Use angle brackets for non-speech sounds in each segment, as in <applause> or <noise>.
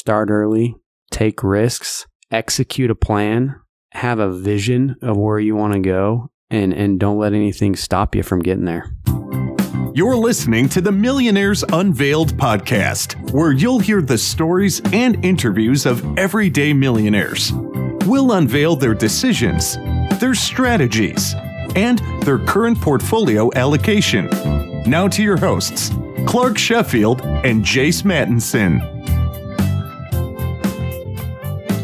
start early, take risks, execute a plan, have a vision of where you want to go, and, and don't let anything stop you from getting there. You're listening to the Millionaires Unveiled podcast, where you'll hear the stories and interviews of everyday millionaires. We'll unveil their decisions, their strategies, and their current portfolio allocation. Now to your hosts, Clark Sheffield and Jace Mattinson.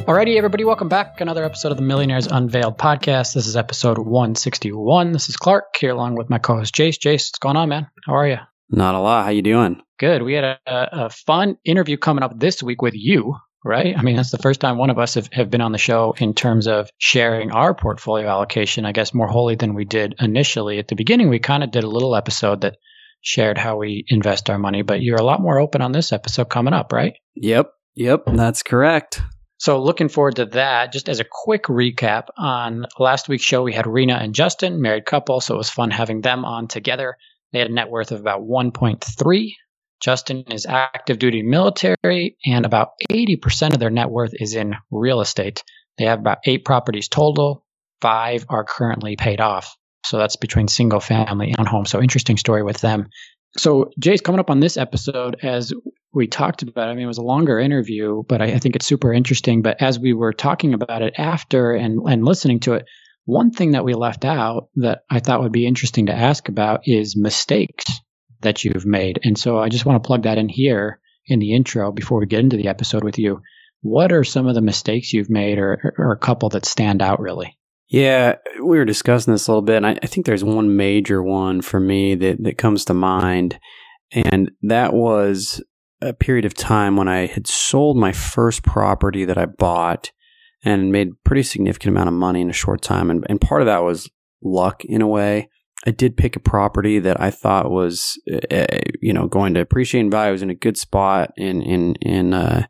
Alrighty, everybody, welcome back. Another episode of the Millionaires Unveiled podcast. This is episode 161. This is Clark here along with my co-host Jace. Jace, what's going on, man? How are you? Not a lot. How you doing? Good. We had a, a fun interview coming up this week with you, right? I mean, that's the first time one of us have, have been on the show in terms of sharing our portfolio allocation, I guess, more wholly than we did initially. At the beginning, we kind of did a little episode that shared how we invest our money, but you're a lot more open on this episode coming up, right? Yep. Yep. That's correct. So looking forward to that. Just as a quick recap on last week's show, we had Rena and Justin, married couple. So it was fun having them on together. They had a net worth of about 1.3. Justin is active duty military, and about 80% of their net worth is in real estate. They have about eight properties total. Five are currently paid off. So that's between single family and home. So interesting story with them. So Jace coming up on this episode as we talked about. I mean, it was a longer interview, but I, I, think it's super interesting. But as we were talking about it after and and listening to it, one thing that we left out that I thought would be interesting to ask about is mistakes that you've made. And so I just want to plug that in here in the intro before we get into the episode with you. What are some of the mistakes you've made, or, or a couple that stand out really? Yeah, we were discussing this a little bit, and I, I, think there's one major one for me that, that comes to mind. And that was a period of time when I had sold my first property that I bought and made pretty significant amount of money in a short time. And, and part of that was luck in a way. I did pick a property that I thought was, uh, you know, going to appreciate in value. It was in a good spot in in in uh,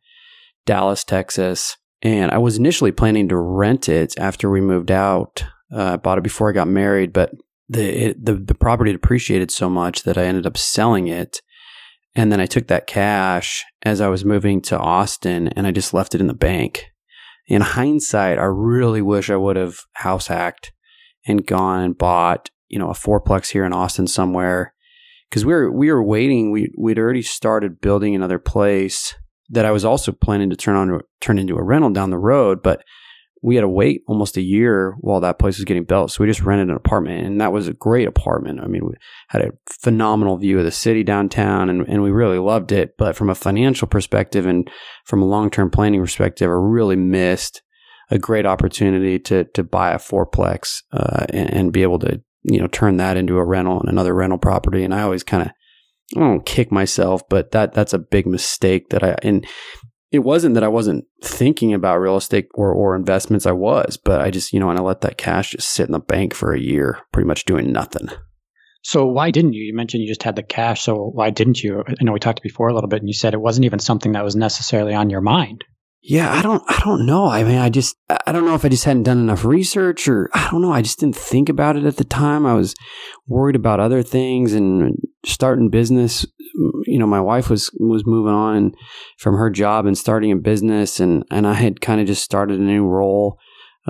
Dallas, Texas and I was initially planning to rent it after we moved out. Uh, bought it before I got married, but the, it, the the property depreciated so much that I ended up selling it. And then I took that cash as I was moving to Austin, and I just left it in the bank. In hindsight, I really wish I would have house hacked and gone and bought, you know, a fourplex here in Austin somewhere, because we were we were waiting. We we'd already started building another place that I was also planning to turn on turn into a rental down the road, but we had to wait almost a year while that place was getting built. So we just rented an apartment, and that was a great apartment. I mean, we had a phenomenal view of the city downtown, and, and we really loved it. But from a financial perspective and from a long term planning perspective, I really missed a great opportunity to to buy a fourplex uh, and, and be able to you know turn that into a rental and another rental property. And I always kind of I don't kick myself, but that that's a big mistake that I and it wasn't that I wasn't thinking about real estate or, or investments. I was, but I just, you know, and I let that cash just sit in the bank for a year, pretty much doing nothing. So why didn't you? You mentioned you just had the cash. So why didn't you? I know we talked before a little bit and you said it wasn't even something that was necessarily on your mind. Yeah, I don't I don't know. I mean, I just I don't know if I just hadn't done enough research or I don't know. I just didn't think about it at the time. I was worried about other things and starting business. You know, my wife was was moving on from her job and starting a business and and I had kind of just started a new role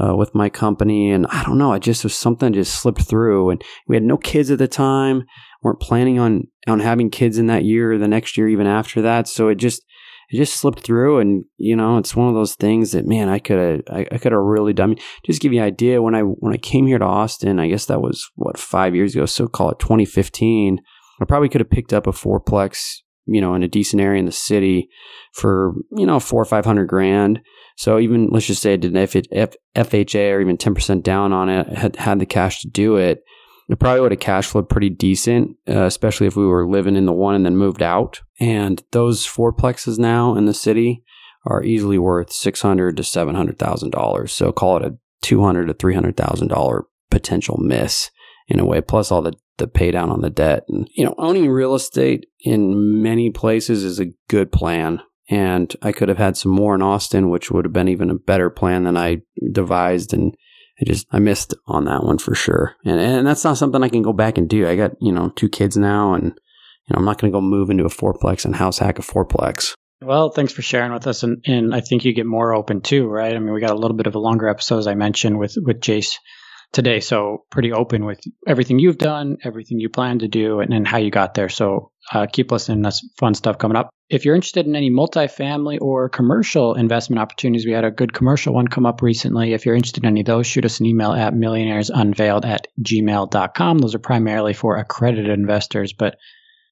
uh, with my company and I don't know, it just was something just slipped through and we had no kids at the time. weren't planning on on having kids in that year or the next year even after that. So it just it just slipped through and you know it's one of those things that man i could have I, I could have really done just give you an idea when i when i came here to austin i guess that was what five years ago so call it 2015 i probably could have picked up a fourplex you know in a decent area in the city for you know four or five hundred grand. So even let's just say i did an fha or even 10% down on it had had the cash to do it it probably would have cash flowed pretty decent, uh, especially if we were living in the one and then moved out. And those fourplexes now in the city are easily worth six hundred to seven hundred thousand dollars. So call it a two hundred to three hundred thousand dollar potential miss in a way, plus all the the pay down on the debt. And you know, owning real estate in many places is a good plan. And I could have had some more in Austin, which would have been even a better plan than I devised. And I just I missed on that one for sure, and and that's not something I can go back and do. I got you know two kids now, and you know I'm not going to go move into a fourplex and house hack a fourplex. Well, thanks for sharing with us, and, and I think you get more open too, right? I mean, we got a little bit of a longer episode, as I mentioned, with with Jace today, so pretty open with everything you've done, everything you plan to do, and, and how you got there. So uh, keep listening. That's fun stuff coming up. If you're interested in any multifamily or commercial investment opportunities, we had a good commercial one come up recently. If you're interested in any of those, shoot us an email at millionairesunveiled at gmail.com. Those are primarily for accredited investors, but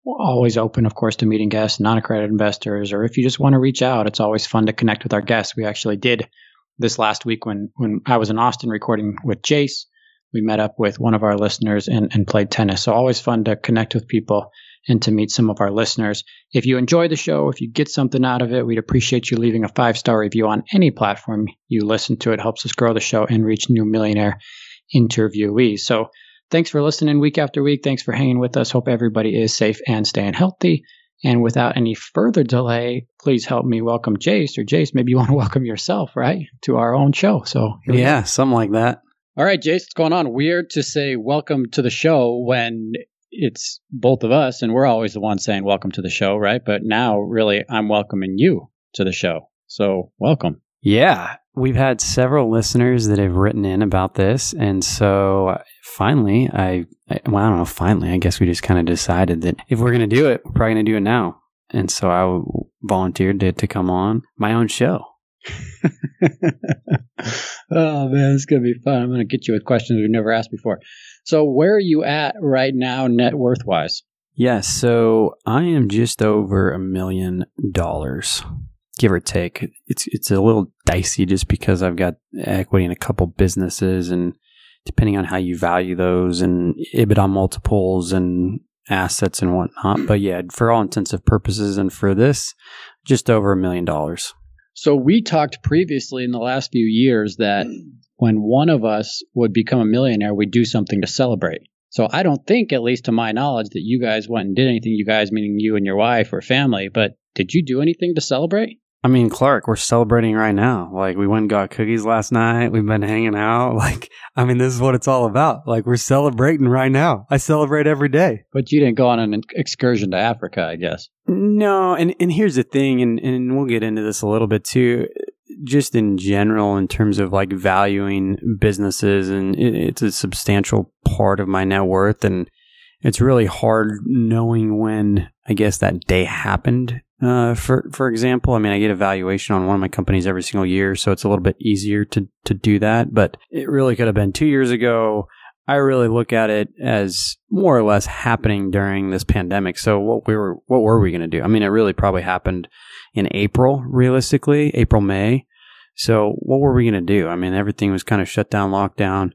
always open, of course, to meeting guests, non accredited investors, or if you just want to reach out, it's always fun to connect with our guests. We actually did this last week when, when I was in Austin recording with Jace. We met up with one of our listeners and, and played tennis. So always fun to connect with people and to meet some of our listeners. If you enjoy the show, if you get something out of it, we'd appreciate you leaving a five star review on any platform you listen to. It helps us grow the show and reach new millionaire interviewees. So thanks for listening week after week. Thanks for hanging with us. Hope everybody is safe and staying healthy. And without any further delay, please help me welcome Jace or Jace. Maybe you want to <laughs> welcome yourself, right, to our own show. So yeah, something like that. All right, Jace, what's going on? Weird to say welcome to the show when it's both of us, and we're always the ones saying welcome to the show, right? But now, really, I'm welcoming you to the show. So, welcome. Yeah, we've had several listeners that have written in about this, and so finally, I, I well, I don't know. Finally, I guess we just kind of decided that if we're going to do it, we're probably going to do it now. And so I volunteered to, to come on my own show. <laughs> oh man, it's gonna be fun. I'm gonna get you with questions we've never asked before. So, where are you at right now, net worth wise? Yes, so I am just over a million dollars, give or take. It's it's a little dicey just because I've got equity in a couple businesses, and depending on how you value those, and EBITDA multiples, and assets and whatnot. But yeah, for all intensive purposes, and for this, just over a million dollars. So we talked previously in the last few years that when one of us would become a millionaire, we'd do something to celebrate. So I don't think, at least to my knowledge, that you guys went and did anything, you guys meaning you and your wife or family, but did you do anything to celebrate? I mean, Clark, we're celebrating right now. Like, we went and got cookies last night. We've been hanging out. <laughs> Like, I mean, this is what it's all about. Like, we're celebrating right now. I celebrate every day. But you didn't go on an excursion to Africa, I guess. No, and, and here's the thing, and, and we'll get into this a little bit too. Just in general, in terms of like valuing businesses, and it, it's a substantial part of my net worth. And it's really hard knowing when, I guess, that day happened uh, for for example, I mean, I get a valuation on one of my companies every single year, so it's a little bit easier to to do that. But it really could have been two years ago. I really look at it as more or less happening during this pandemic. So what we were what were we going to do? I mean, it really probably happened in April, realistically, April May. So what were we going to do? I mean, everything was kind of shut down, lockdown.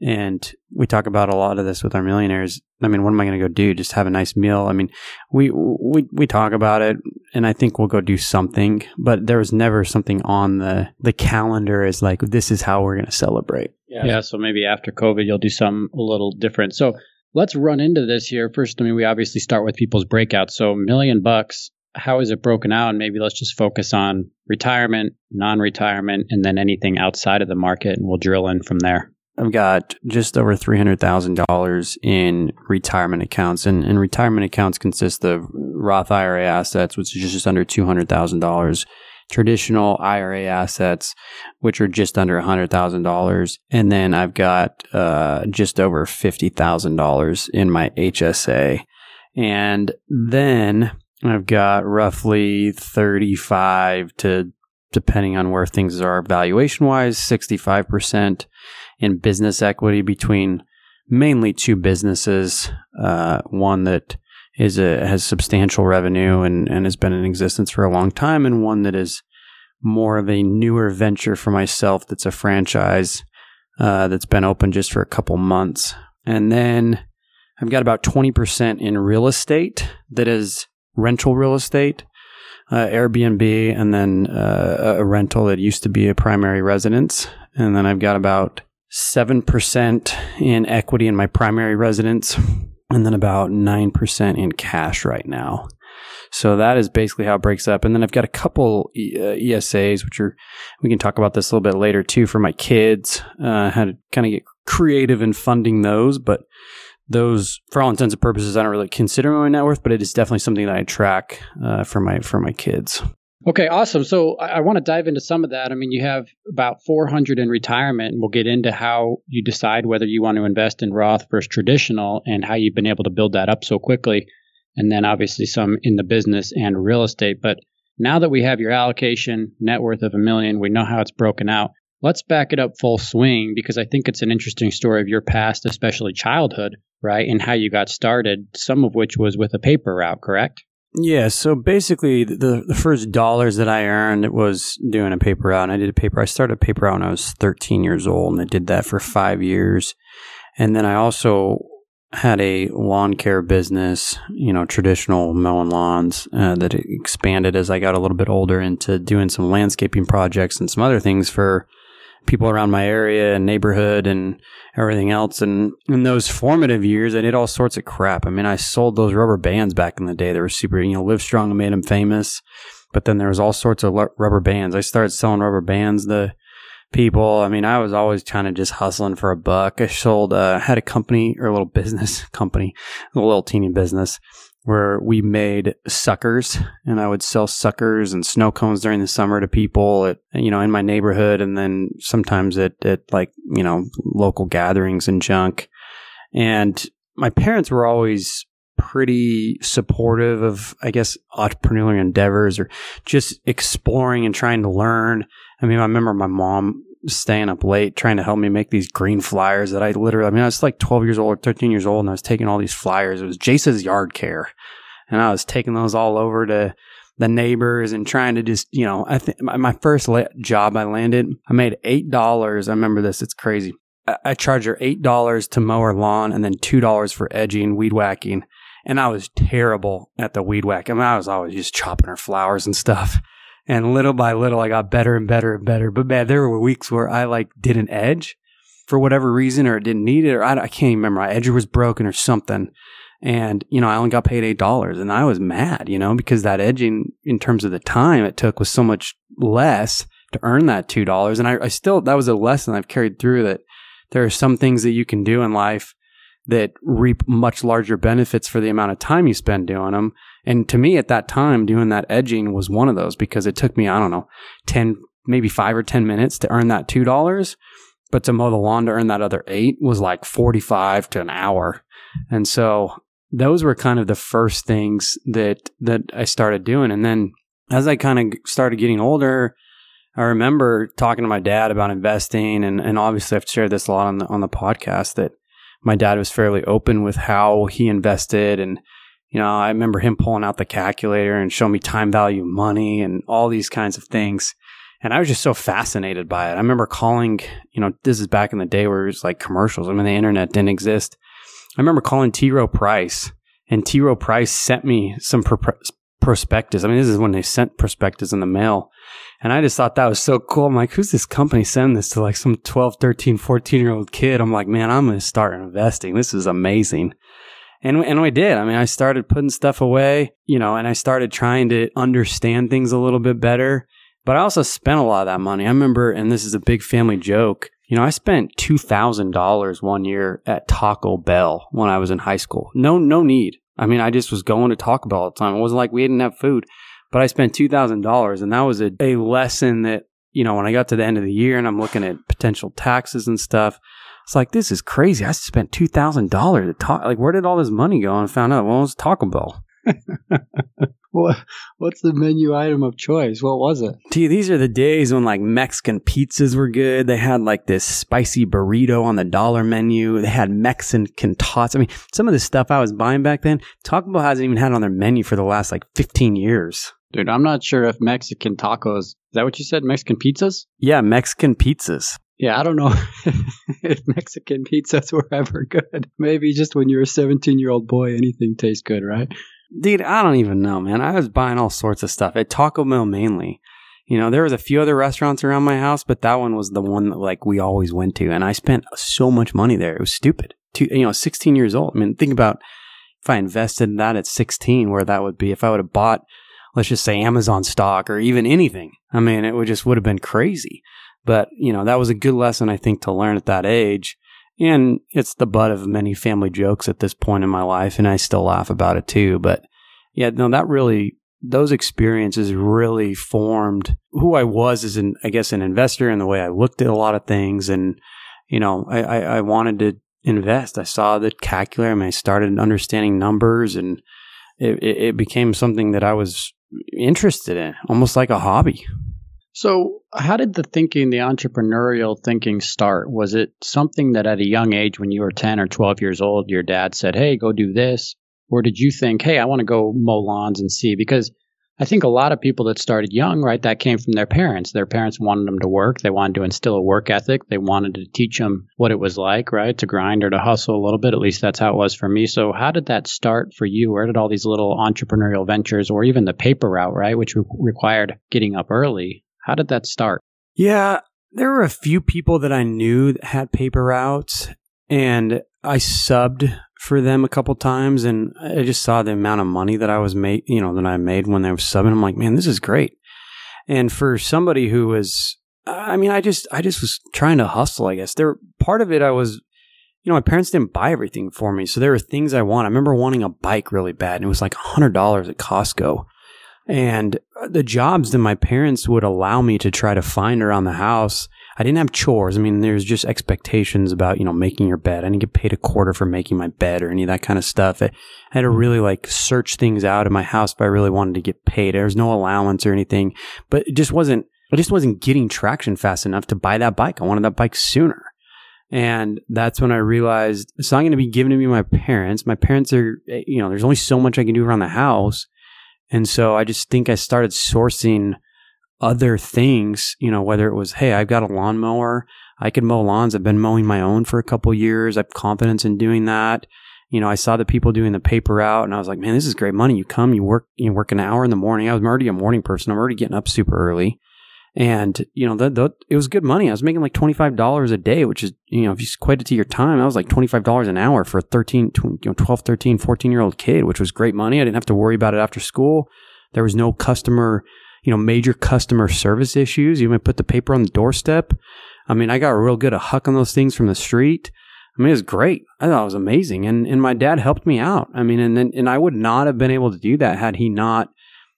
And we talk about a lot of this with our millionaires. I mean, what am I going to go do? Just have a nice meal? I mean, we, we, we talk about it and I think we'll go do something, but there was never something on the, the calendar as like, this is how we're going to celebrate. Yeah. yeah. So maybe after COVID, you'll do something a little different. So let's run into this here. First, I mean, we obviously start with people's breakouts. So million bucks, how is it broken out? And maybe let's just focus on retirement, non retirement, and then anything outside of the market, and we'll drill in from there. I've got just over $300,000 in retirement accounts. And, and retirement accounts consist of Roth IRA assets, which is just under $200,000, traditional IRA assets, which are just under $100,000. And then I've got uh, just over $50,000 in my HSA. And then I've got roughly 35 to, depending on where things are valuation wise, 65% in business equity between mainly two businesses. Uh, one that is a, has substantial revenue and, and has been in existence for a long time, and one that is more of a newer venture for myself that's a franchise uh, that's been open just for a couple months. And then I've got about 20% in real estate that is rental real estate. Uh, Airbnb, and then uh, a rental that used to be a primary residence. And then I've got about 7% in equity in my primary residence, and then about 9% in cash right now. So that is basically how it breaks up. And then I've got a couple ESAs, uh, which are, we can talk about this a little bit later too for my kids. Uh, how to kind of get creative in funding those, but those, for all intents and purposes, I don't really consider my net worth, but it is definitely something that I track uh, for my for my kids. Okay, awesome. So I, I want to dive into some of that. I mean, you have about 400 in retirement, and we'll get into how you decide whether you want to invest in Roth versus traditional and how you've been able to build that up so quickly. And then obviously some in the business and real estate. But now that we have your allocation net worth of a million, we know how it's broken out. Let's back it up full swing because I think it's an interesting story of your past, especially childhood, right? And how you got started, some of which was with a paper route, correct? Yeah, so basically, the the first dollars that I earned was doing a paper route. And I did a paper. I started a paper route when I was 13 years old, and I did that for five years. And then I also had a lawn care business, you know, traditional mowing lawns uh, that expanded as I got a little bit older into doing some landscaping projects and some other things for people around my area and neighborhood and everything else. And in those formative years, I did all sorts of crap. I mean, I sold those rubber bands back in the day. They were super, you know, Livestrong made them famous. But then there was all sorts of rubber bands. I started selling rubber bands to people. I mean, I was always trying to just hustling for a buck. I sold, uh, had a company or a little business <laughs> company, a little teeny business where we made suckers and I would sell suckers and snow cones during the summer to people at, you know, in my neighborhood and then sometimes at, at like, you know, local gatherings and junk. And my parents were always pretty supportive of, I guess, entrepreneurial endeavors or just exploring and trying to learn. I mean, I remember my mom staying up late trying to help me make these green flyers that I literally, I mean, I was like 12 years old or 13 years old and I was taking all these flyers. It was Jace's Yard Care. And I was taking those all over to the neighbors and trying to just, you know, I think my, first la- job I landed, I made $8. I remember this. It's crazy. I, I charged her $8 to mow her lawn and then $2 for edging, weed whacking. And I was terrible at the weed whack. I mean, I was always just chopping her flowers and stuff. And little by little, I got better and better and better. But man, there were weeks where I like did an edge for whatever reason, or didn't need it, or I, I can't even remember. My edger was broken or something. And, you know, I only got paid $8 and I was mad, you know, because that edging in terms of the time it took was so much less to earn that $2. And I, I still, that was a lesson I've carried through that there are some things that you can do in life that reap much larger benefits for the amount of time you spend doing them. And to me at that time, doing that edging was one of those because it took me, I don't know, 10, maybe five or 10 minutes to earn that $2. But to mow the lawn to earn that other eight was like 45 to an hour. And so those were kind of the first things that, that I started doing. And then as I kind of started getting older, I remember talking to my dad about investing, and, and obviously I've shared this a lot on the on the podcast that my dad was fairly open with how he invested and you know, I remember him pulling out the calculator and showing me time value money and all these kinds of things. And I was just so fascinated by it. I remember calling, you know, this is back in the day where it was like commercials. I mean, the internet didn't exist. I remember calling T. Rowe Price and T. Rowe Price sent me some prospectus. I mean, this is when they sent prospectus in the mail. And I just thought that was so cool. I'm like, who's this company sending this to like some 12, 13, 14 year old kid? I'm like, man, I'm going to start investing. This is amazing. And, and we did. I mean, I started putting stuff away, you know, and I started trying to understand things a little bit better. But I also spent a lot of that money. I remember, and this is a big family joke, you know, I spent $2,000 one year at Taco Bell when I was in high school. No, no need. I mean, I just was going to Taco Bell all the time. It wasn't like we didn't have food, but I spent $2,000 and that was a, a lesson that, you know, when I got to the end of the year and I'm looking at potential taxes and stuff, it's like this is crazy. I spent two thousand dollars to talk. Like, where did all this money go? And I found out, well, it was Taco Bell. <laughs> what what's the menu item of choice? What was it? Gee, these are the days when like Mexican pizzas were good. They had like this spicy burrito on the dollar menu. They had Mexican tots. I mean, some of the stuff I was buying back then, Taco Bell hasn't even had on their menu for the last like 15 years. Dude, I'm not sure if Mexican tacos, is that what you said? Mexican pizzas? Yeah, Mexican pizzas. Yeah, I don't know <laughs> if Mexican pizzas were ever good. Maybe just when you're a 17 year old boy, anything tastes good, right? Dude, I don't even know, man. I was buying all sorts of stuff at Taco Bell mainly. You know, there was a few other restaurants around my house, but that one was the one that like we always went to, and I spent so much money there. It was stupid. You know, 16 years old. I mean, think about if I invested in that at 16, where that would be if I would have bought, let's just say Amazon stock or even anything. I mean, it would just would have been crazy. But, you know, that was a good lesson, I think, to learn at that age. And it's the butt of many family jokes at this point in my life, and I still laugh about it too. But yeah, no, that really those experiences really formed who I was as an, I guess, an investor and the way I looked at a lot of things. And, you know, I, I, I wanted to invest. I saw the calculator and I started understanding numbers and it, it, it became something that I was interested in, almost like a hobby. So, how did the thinking, the entrepreneurial thinking start? Was it something that at a young age, when you were 10 or 12 years old, your dad said, Hey, go do this? Or did you think, Hey, I want to go mow lawns and see? Because I think a lot of people that started young, right, that came from their parents. Their parents wanted them to work. They wanted to instill a work ethic. They wanted to teach them what it was like, right, to grind or to hustle a little bit. At least that's how it was for me. So, how did that start for you? Where did all these little entrepreneurial ventures or even the paper route, right, which re- required getting up early? How did that start? Yeah, there were a few people that I knew that had paper routes, and I subbed for them a couple times, and I just saw the amount of money that I was made, you know, that I made when they were subbing. I'm like, man, this is great. And for somebody who was, I mean, I just, I just was trying to hustle. I guess there, part of it, I was, you know, my parents didn't buy everything for me, so there were things I want. I remember wanting a bike really bad, and it was like hundred dollars at Costco. And the jobs that my parents would allow me to try to find around the house I didn't have chores. I mean, there's just expectations about, you know, making your bed. I didn't get paid a quarter for making my bed or any of that kind of stuff. I, I had to really like search things out in my house if I really wanted to get paid. There was no allowance or anything, but it just wasn't, I just wasn't getting traction fast enough to buy that bike. I wanted that bike sooner. And that's when I realized it's not going to be given to me by my parents. My parents are, eh, you know, there's only so much I can do around the house. And so I just think I started sourcing other things, you know, whether it was, hey, I've got a lawnmower, I can mow lawns. I've been mowing my own for a couple years. I have confidence in doing that. You know, I saw the people doing the paper out and I was like, man, this is great money. You come, you work, you work an hour in the morning. I was already a morning person. I'm already getting up super early. And, you know, that, it was good money. I was making like $25 a day, which is, you know, if you equate it to your time, I was like $25 an hour for a 13, you know, 12, 13, 14 year old kid, which was great money. I didn't have to worry about it after school. There was no customer you know, major customer service issues. You might put the paper on the doorstep. I mean, I got real good at hucking those things from the street. I mean, it was great. I thought it was amazing. And, and my dad helped me out. I mean, and then, and I would not have been able to do that had he not,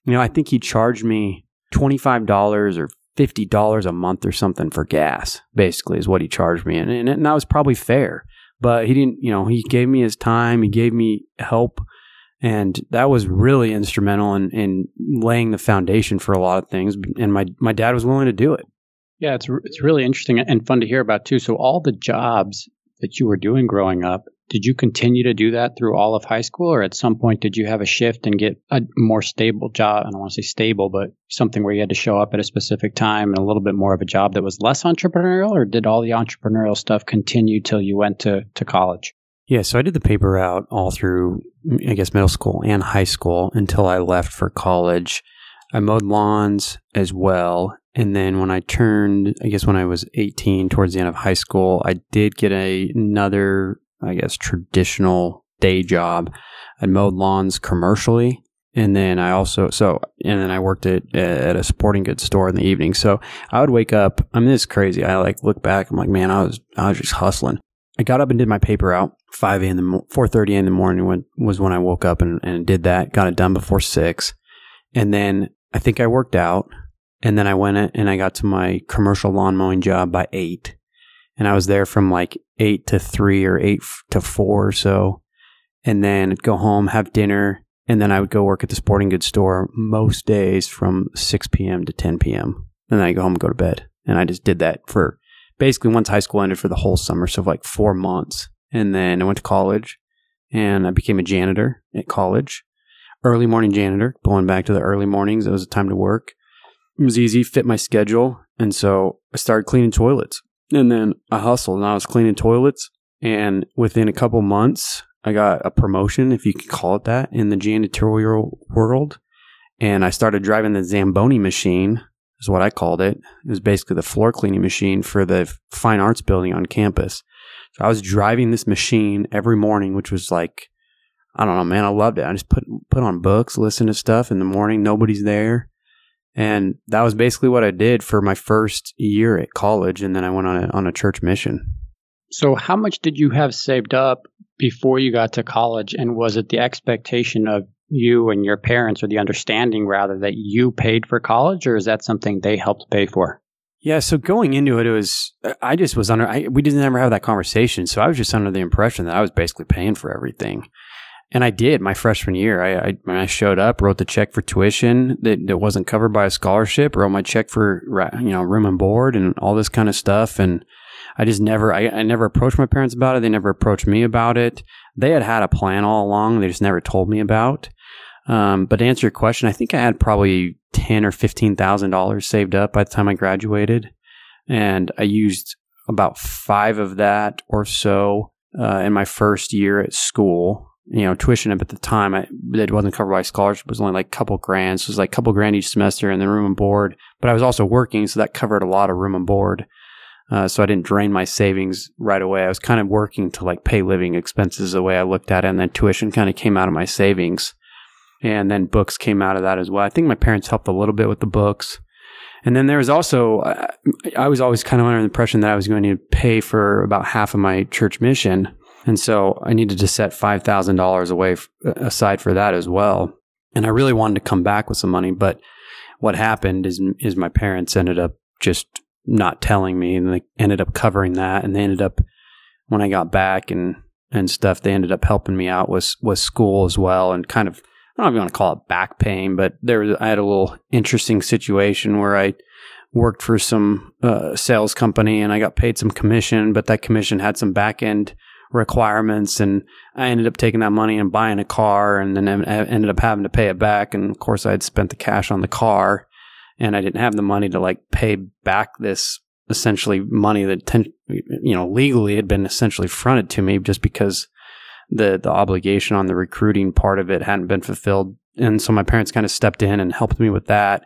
you know, I think he charged me $25 or $50 a month or something for gas, basically, is what he charged me. And, and, and that was probably fair. But he didn't, you know, he gave me his time, he gave me help and that was really instrumental in, in laying the foundation for a lot of things. And my my dad was willing to do it. Yeah, it's it's really interesting and fun to hear about too. So all the jobs that you were doing growing up, did you continue to do that through all of high school, or at some point did you have a shift and get a more stable job? I don't want to say stable, but something where you had to show up at a specific time and a little bit more of a job that was less entrepreneurial, or did all the entrepreneurial stuff continue till you went to to college? Yeah, so I did the paper route all through, I guess, middle school and high school until I left for college. I mowed lawns as well. And then when I turned, I guess when I was 18, towards the end of high school, I did get a, another, I guess, traditional day job. I mowed lawns commercially. And then I also, so, and then I worked at, at a sporting goods store in the evening. So I would wake up, I mean, this is crazy. I like look back, I'm like, man, I was, I was just hustling. I got up and did my paper out. 5 in the 4.30 in the morning when, was when I woke up and, and did that. Got it done before 6. And then I think I worked out. And then I went and I got to my commercial lawn mowing job by 8. And I was there from like 8 to 3 or 8 to 4 or so. And then I'd go home, have dinner, and then I would go work at the sporting goods store most days from 6 p.m. to 10 p.m. And then I go home and go to bed. And I just did that for basically once high school ended for the whole summer, so like four months. And then I went to college and I became a janitor at college. Early morning janitor, going back to the early mornings. It was a time to work. It was easy, fit my schedule. And so I started cleaning toilets. And then I hustled and I was cleaning toilets. And within a couple months, I got a promotion, if you could call it that, in the janitorial world. And I started driving the Zamboni machine, is what I called it. It was basically the floor cleaning machine for the fine arts building on campus. So I was driving this machine every morning, which was like, I don't know, man, I loved it. I just put put on books, listen to stuff in the morning. Nobody's there, and that was basically what I did for my first year at college. And then I went on a, on a church mission. So, how much did you have saved up before you got to college? And was it the expectation of you and your parents or the understanding rather that you paid for college or is that something they helped pay for? Yeah, so going into it, it was I just was under. I, we didn't ever have that conversation, so I was just under the impression that I was basically paying for everything, and I did my freshman year. I, I when I showed up, wrote the check for tuition that, that wasn't covered by a scholarship, wrote my check for you know room and board and all this kind of stuff, and I just never I, I never approached my parents about it. They never approached me about it. They had had a plan all along. They just never told me about. Um, but to answer your question, I think I had probably ten or fifteen thousand dollars saved up by the time I graduated, and I used about five of that or so uh, in my first year at school. You know, tuition up at the time I, it wasn't covered by scholarship it was only like a couple grand. So it was like a couple grand each semester and then room and board. But I was also working, so that covered a lot of room and board. Uh, so I didn't drain my savings right away. I was kind of working to like pay living expenses the way I looked at it, and then tuition kind of came out of my savings and then books came out of that as well. I think my parents helped a little bit with the books. And then there was also, I was always kind of under the impression that I was going to pay for about half of my church mission. And so I needed to set $5,000 away f- aside for that as well. And I really wanted to come back with some money. But what happened is, is my parents ended up just not telling me and they ended up covering that. And they ended up, when I got back and, and stuff, they ended up helping me out with, with school as well and kind of I don't know if you want to call it back pain, but there was, I had a little interesting situation where I worked for some uh, sales company and I got paid some commission, but that commission had some back end requirements and I ended up taking that money and buying a car and then I ended up having to pay it back. And of course I had spent the cash on the car and I didn't have the money to like pay back this essentially money that, ten, you know, legally had been essentially fronted to me just because the the obligation on the recruiting part of it hadn't been fulfilled, and so my parents kind of stepped in and helped me with that.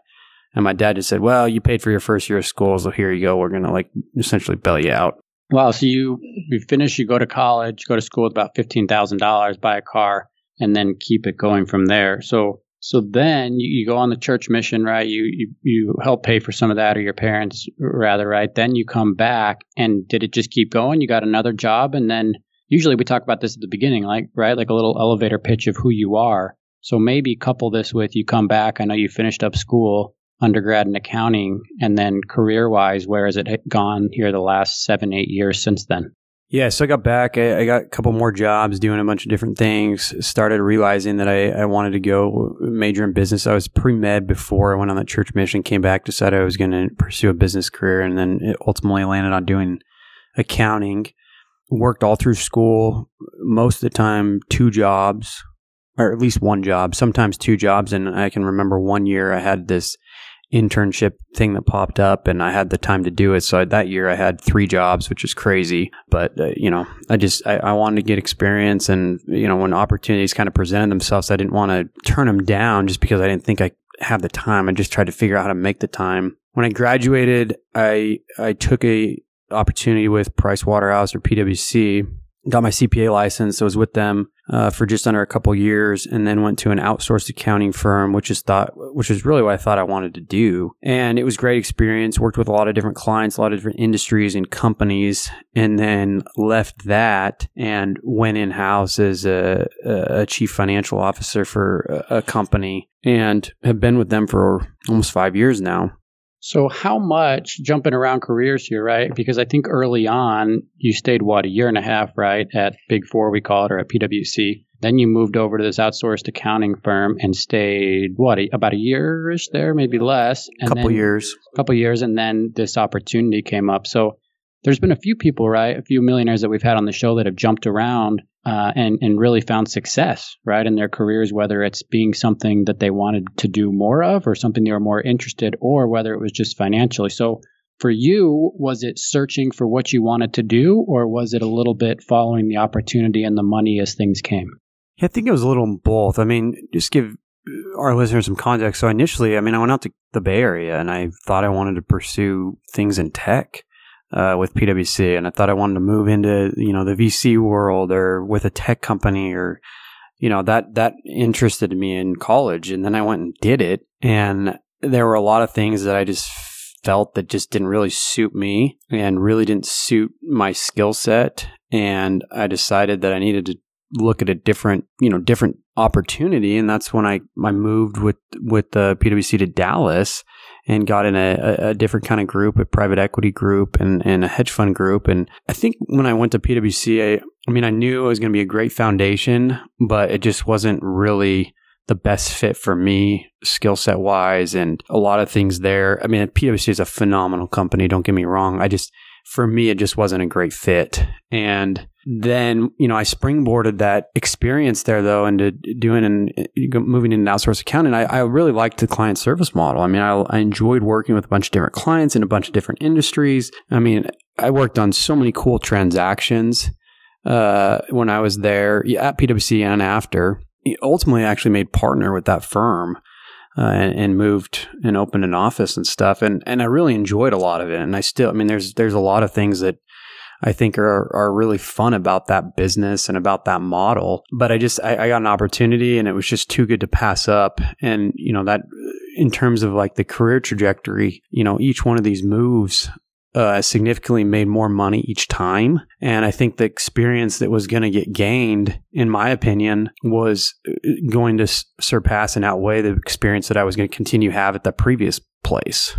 And my dad just said, "Well, you paid for your first year of school, so here you go. We're gonna like essentially bail you out." Wow. So you you finish, you go to college, go to school with about fifteen thousand dollars, buy a car, and then keep it going from there. So so then you, you, go on the church mission, right? You, you you help pay for some of that, or your parents rather, right? Then you come back, and did it just keep going? You got another job, and then usually we talk about this at the beginning, like, right? Like a little elevator pitch of who you are. So maybe couple this with you come back. I know you finished up school, undergrad in accounting, and then career wise, where has it gone here the last seven, eight years since then? Yeah, so I got back. I, I, got a couple more jobs doing a bunch of different things. Started realizing that I, I wanted to go major in business. I was pre med before I went on that church mission, came back, decided I was going to pursue a business career, and then it ultimately landed on doing accounting worked all through school, most of the time, two jobs, or at least one job, sometimes two jobs. And I can remember one year I had this internship thing that popped up and I had the time to do it. So that year I had three jobs, which is crazy. But, uh, you know, I just, I, I, wanted to get experience. And, you know, when opportunities kind of presented themselves, I didn't want to turn them down just because I didn't think I have the time. I just tried to figure out how to make the time. When I graduated, I, I took a opportunity with Price Waterhouse or PwC. Got my CPA license. I was with them uh, for just under a couple years, and then went to an outsourced accounting firm, which is thought, which is really what I thought I wanted to do. And it was great experience. Worked with a lot of different clients, a lot of different industries and companies, and then left that and went in house as a, a chief financial officer for a, a company, and have been with them for almost five years now. So, how much jumping around careers here, right? Because I think early on you stayed, what, a year and a half, right? At Big Four, we call it, or at PwC. Then you moved over to this outsourced accounting firm and stayed, what, about a year ish there, maybe less. A couple years. A couple years. And then this opportunity came up. So, there's been a few people, right? A few millionaires that we've had on the show that have jumped around uh, and and really found success, right, in their careers, whether it's being something that they wanted to do more of, or something they were more interested, or whether it was just financially. So, for you, was it searching for what you wanted to do, or was it a little bit following the opportunity and the money as things came? Yeah, I think it was a little both. I mean, just give our listeners some context. So initially, I mean, I went out to the Bay Area and I thought I wanted to pursue things in tech uh, with PwC, and I thought I wanted to move into you know the VC world or with a tech company or you know that that interested me in college, and then I went and did it, and there were a lot of things that I just felt that just didn't really suit me and really didn't suit my skill set, and I decided that I needed to look at a different, you know, different opportunity. And that's when I, I moved with, with the PwC to Dallas and got in a, a, different kind of group, a private equity group and, and a hedge fund group. And I think when I went to PwC, I, I mean, I knew it was going to be a great foundation, but it just wasn't really the best fit for me, skill set wise, and a lot of things there. I mean, PwC is a phenomenal company. Don't get me wrong. I just, for me, it just wasn't a great fit. And then, you know, I springboarded that experience there though into doing and moving into outsourced accounting. I, I really liked the client service model. I mean, I, I enjoyed working with a bunch of different clients in a bunch of different industries. I mean, I worked on so many cool transactions uh, when I was there at PwC and after. Ultimately, I actually made partner with that firm uh, and, and, moved and opened an office and stuff. And and I really enjoyed a lot of it. And I still, I mean, there's there's a lot of things that I think are are really fun about that business and about that model. But I just I, I got an opportunity, and it was just too good to pass up. And you know that in terms of like the career trajectory, you know, each one of these moves uh, significantly made more money each time. And I think the experience that was going to get gained, in my opinion, was uh, going to surpass and outweigh the experience that I was going to continue have at the previous place.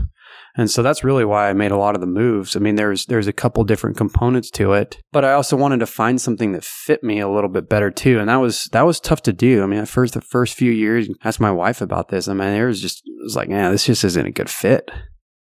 And so that's really why I made a lot of the moves. I mean, there's there's a couple different components to it, but I also wanted to find something that fit me a little bit better too. And that was that was tough to do. I mean, at first the first few years, I asked my wife about this. I mean, there was just it was like, yeah, this just isn't a good fit.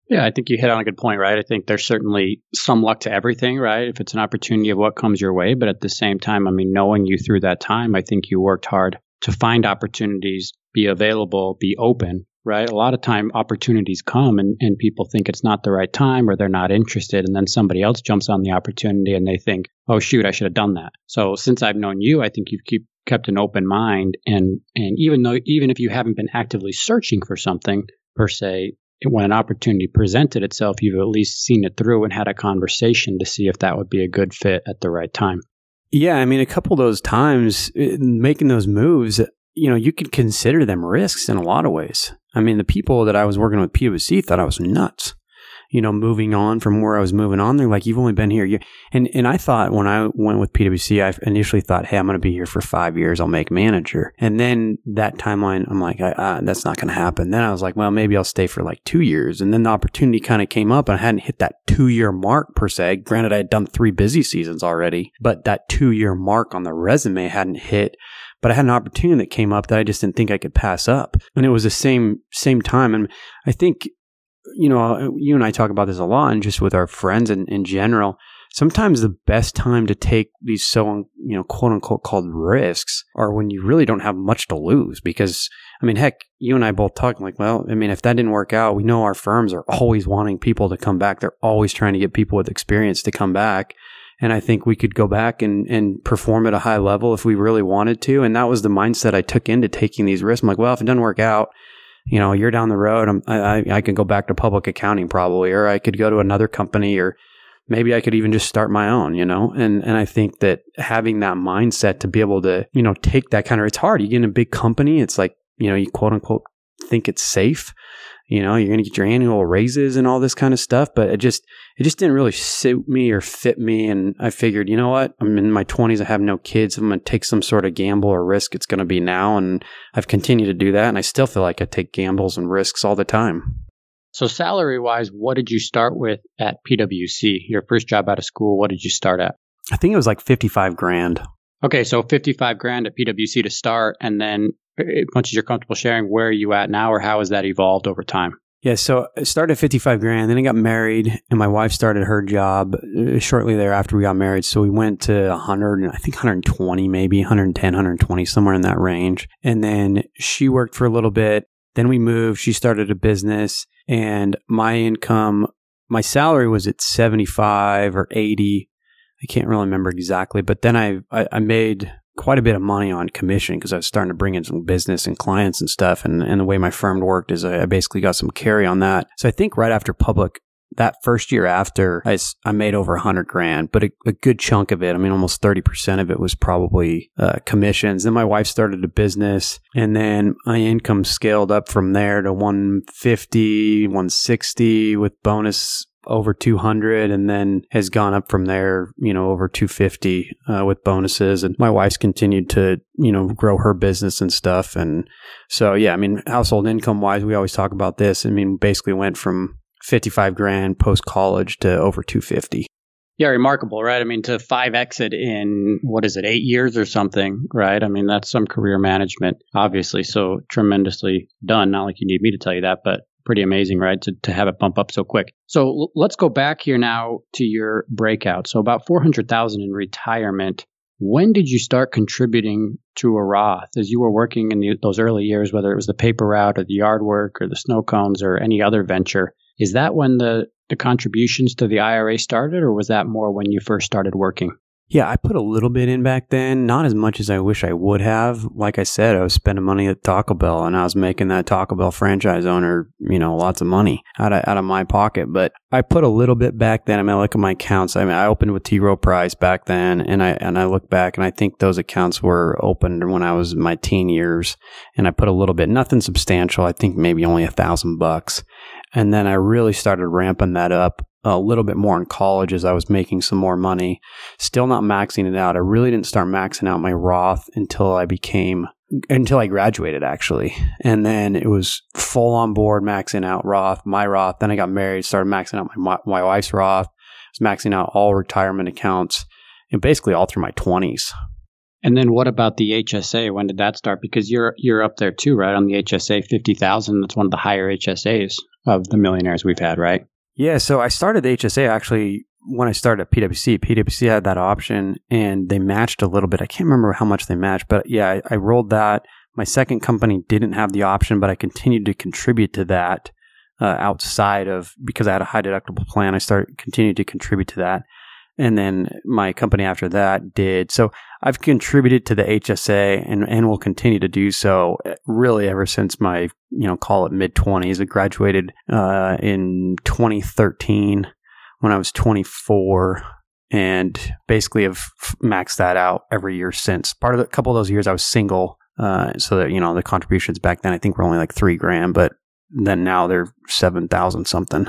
Yeah, I think you hit on a good point, right? I think there's certainly some luck to everything, right? If it's an opportunity of what comes your way, but at the same time, I mean, knowing you through that time, I think you worked hard to find opportunities, be available, be open, right? A lot of time opportunities come and, and people think it's not the right time or they're not interested. And then somebody else jumps on the opportunity and they think, oh, shoot, I should have done that. So since I've known you, I think you've keep, kept an open mind. And, and even though, even if you haven't been actively searching for something per se, when an opportunity presented itself, you've at least seen it through and had a conversation to see if that would be a good fit at the right time. Yeah, I mean, a couple of those times uh, making those moves, you know, you could consider them risks in a lot of ways. I mean, the people that I was working with PwC thought I was nuts you know, moving on from where I was moving on. They're like, you've only been here. And, and I thought when I went with PwC, I initially thought, hey, I'm going to be here for five years. I'll make manager. And then that timeline, I'm like, uh, that's not going to happen. Then I was like, well, maybe I'll stay for like two years. And then the opportunity kind of came up and I hadn't hit that two year mark per se. Granted, I had done three busy seasons already, but that two year mark on the resume hadn't hit but I had an opportunity that came up that I just didn't think I could pass up. And it was the same same time. And I think you know, uh, you and I talk about this a lot, and just with our friends and in general. Sometimes the best time to take these so, you know, quote unquote called risks are when you really don't have much to lose. Because, I mean, heck, you and I both talking like, well, I mean, if that didn't work out, we know our firms are always wanting people to come back. They're always trying to get people with experience to come back. And I think we could go back and, and perform at a high level if we really wanted to. And that was the mindset I took into taking these risks. I'm like, well, if it doesn't work out, you know, you're down the road. I'm, I, I could go back to public accounting probably, or I could go to another company, or maybe I could even just start my own, you know? And, and I think that having that mindset to be able to, you know, take that kind of, it's hard. You get in a big company, it's like, you know, you quote unquote think it's safe you know you're going to get your annual raises and all this kind of stuff but it just it just didn't really suit me or fit me and i figured you know what? I'm in my 20s i have no kids i'm going to take some sort of gamble or risk it's going to be now and i've continued to do that and i still feel like i take gambles and risks all the time. So salary wise what did you start with at pwc your first job out of school what did you start at? I think it was like 55 grand okay so 55 grand at pwc to start and then much as you're comfortable sharing, where are you at now, or how has that evolved over time? Yeah, so I started at 55 grand, then I got married, and my wife started her job uh, shortly thereafter we got married. So we went to 100, I think 120, maybe 110, 120, somewhere in that range. And then she worked for a little bit. Then we moved. She started a business, and my income, my salary was at 75 or 80. I can't really remember exactly, but then I, I, I made quite a bit of money on commission because I was starting to bring in some business and clients and stuff. And, and the way my firm worked is I basically got some carry on that. So I think right after public, that first year after, I, I made over a hundred grand, but a, a, good chunk of it, I mean, almost 30% of it was probably uh, commissions. Then my wife started a business and then my income scaled up from there to 150, 160 with bonus over 200 and then has gone up from there, you know, over 250 uh, with bonuses. And my wife's continued to, you know, grow her business and stuff. And so, yeah, I mean, household income wise, we always talk about this. I mean, basically went from 55 grand post college to over 250. Yeah, remarkable, right? I mean, to five exit in what is it, eight years or something, right? I mean, that's some career management, obviously. So tremendously done. Not like you need me to tell you that, but pretty amazing, right? To, to have it bump up so quick. So l- let's go back here now to your breakout. So about 400,000 in retirement. When did you start contributing to a Roth as you were working in the, those early years, whether it was the paper route or the yard work or the snow cones or any other venture? Is that when the, the contributions to the IRA started, or was that more when you first started working? Yeah, I put a little bit in back then, not as much as I wish I would have. Like I said, I was spending money at Taco Bell and I was making that Taco Bell franchise owner, you know, lots of money out of, out of my pocket. But I put a little bit back then. I mean, I look at my accounts. I mean, I opened with T. Rowe Price back then and I, and I look back and I think those accounts were opened when I was my teen years and I put a little bit, nothing substantial. I think maybe only a thousand bucks. And then I really started ramping that up a little bit more in college as I was making some more money. Still not maxing it out. I really didn't start maxing out my Roth until I became until I graduated actually. And then it was full on board maxing out Roth, my Roth. Then I got married, started maxing out my my wife's Roth. I was maxing out all retirement accounts and basically all through my 20s. And then what about the HSA? When did that start? Because you're you're up there too, right? On the HSA 50,000, that's one of the higher HSAs of the millionaires we've had, right? Yeah, so I started HSA actually when I started at PwC. PwC had that option and they matched a little bit. I can't remember how much they matched, but yeah, I, I rolled that. My second company didn't have the option, but I continued to contribute to that uh, outside of because I had a high deductible plan. I started continued to contribute to that, and then my company after that did. So I've contributed to the HSA and, and will continue to do so uh, really ever since my, you know, call it mid 20s. I graduated uh, in 2013 when I was 24 and basically have maxed that out every year since. Part of the couple of those years I was single. Uh, so that, you know, the contributions back then I think were only like three grand, but then now they're 7,000 something.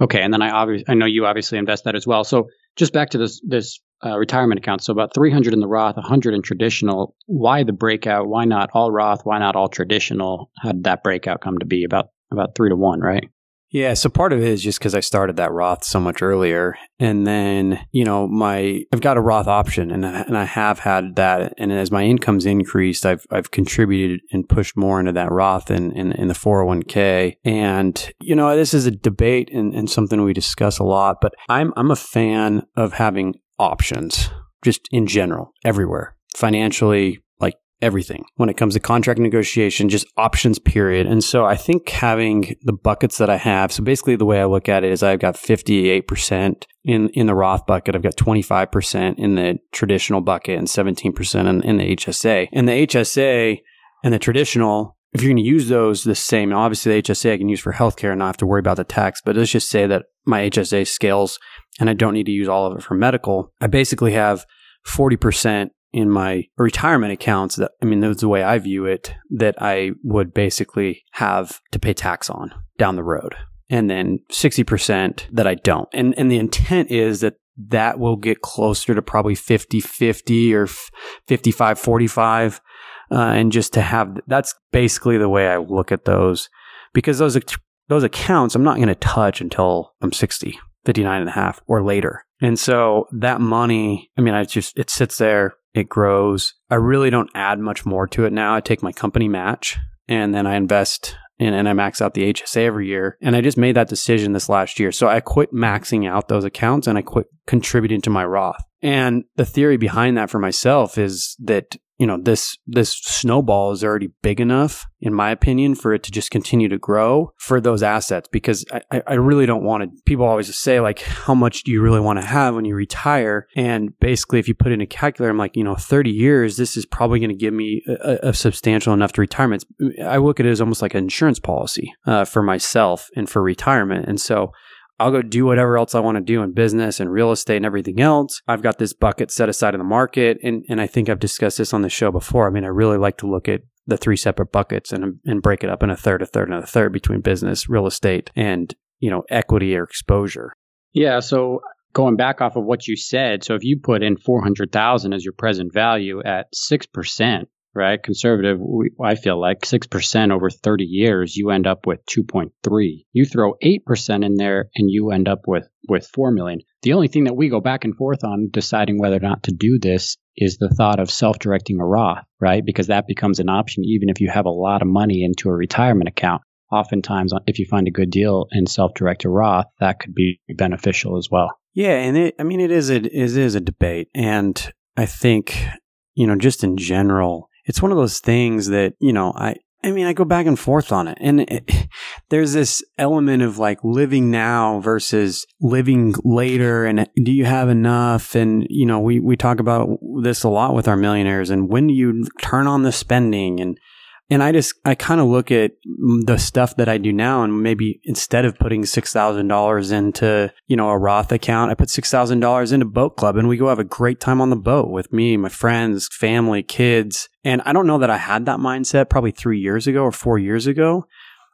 Okay. And then I obviously, I know you obviously invest that as well. So just back to this, this uh, retirement accounts. So about 300 in the Roth, 100 in traditional. Why the breakout? Why not all Roth? Why not all traditional? How did that breakout come to be? About about three to one, right? Yeah, so part of it is just because I started that Roth so much earlier, and then you know my I've got a Roth option, and and I have had that, and as my income's increased, I've I've contributed and pushed more into that Roth and in, in, the four hundred one k, and you know this is a debate and, and something we discuss a lot, but I'm I'm a fan of having options just in general, everywhere, financially, like everything. When it comes to contract negotiation, just options, period. And so I think having the buckets that I have, so basically the way I look at it is I've got 58% in, in the Roth bucket, I've got 25% in the traditional bucket and 17% in, in the HSA. And the HSA and the traditional if you're going to use those the same, obviously the HSA I can use for healthcare and not have to worry about the tax, but let's just say that my HSA scales and I don't need to use all of it for medical. I basically have 40% in my retirement accounts that, I mean, that's the way I view it, that I would basically have to pay tax on down the road. And then 60% that I don't. And, and the intent is that that will get closer to probably 50 50 or 55 45 uh, and just to have that's basically the way I look at those because those those accounts I'm not going to touch until I'm 60, 59 and a half or later. And so that money, I mean, I just it sits there, it grows. I really don't add much more to it now. I take my company match and then I invest and, and I max out the HSA every year. And I just made that decision this last year. So I quit maxing out those accounts and I quit contributing to my Roth. And the theory behind that for myself is that you know this this snowball is already big enough in my opinion for it to just continue to grow for those assets because i, I really don't want to people always say like how much do you really want to have when you retire? And basically if you put in a calculator i'm like you know 30 years this is probably going to give me a, a, substantial enough to retirement. I look at it as almost like an insurance policy uh, for myself and for retirement. And so I'll go do whatever else I want to do in business and real estate and everything else. I've got this bucket set aside in the market. And, and I think I've discussed this on the show before. I mean, I really like to look at the three separate buckets and, and break it up in a third, a third, and a third between business, real estate, and you know, equity or exposure. Yeah. So going back off of what you said, so if you put in 400,000 as your present value at 6%, right? Conservative, we, I feel like 6% over 30 years, you end up with 2.3. You throw 8% in there and you end up with, with 4 million. The only thing that we go back and forth on deciding whether or not to do this is the thought of self-directing a Roth, right? Because that becomes an option even if you have a lot of money into a retirement account. Oftentimes, uh, if you find a good deal and self-direct a Roth, that could be beneficial as well. Yeah, and it, I mean, it is a, it is a debate, and I think you know, just in general, it's one of those things that, you know, I, I mean, I go back and forth on it. And it, <laughs> there's this element of like living now versus living later. And do you have enough? And, you know, we, we talk about this a lot with our millionaires. And when do you turn on the spending? And, and I just, I kind of look at the stuff that I do now and maybe instead of putting $6,000 into, you know, a Roth account, I put $6,000 into boat club and we go have a great time on the boat with me, my friends, family, kids. And I don't know that I had that mindset probably three years ago or four years ago,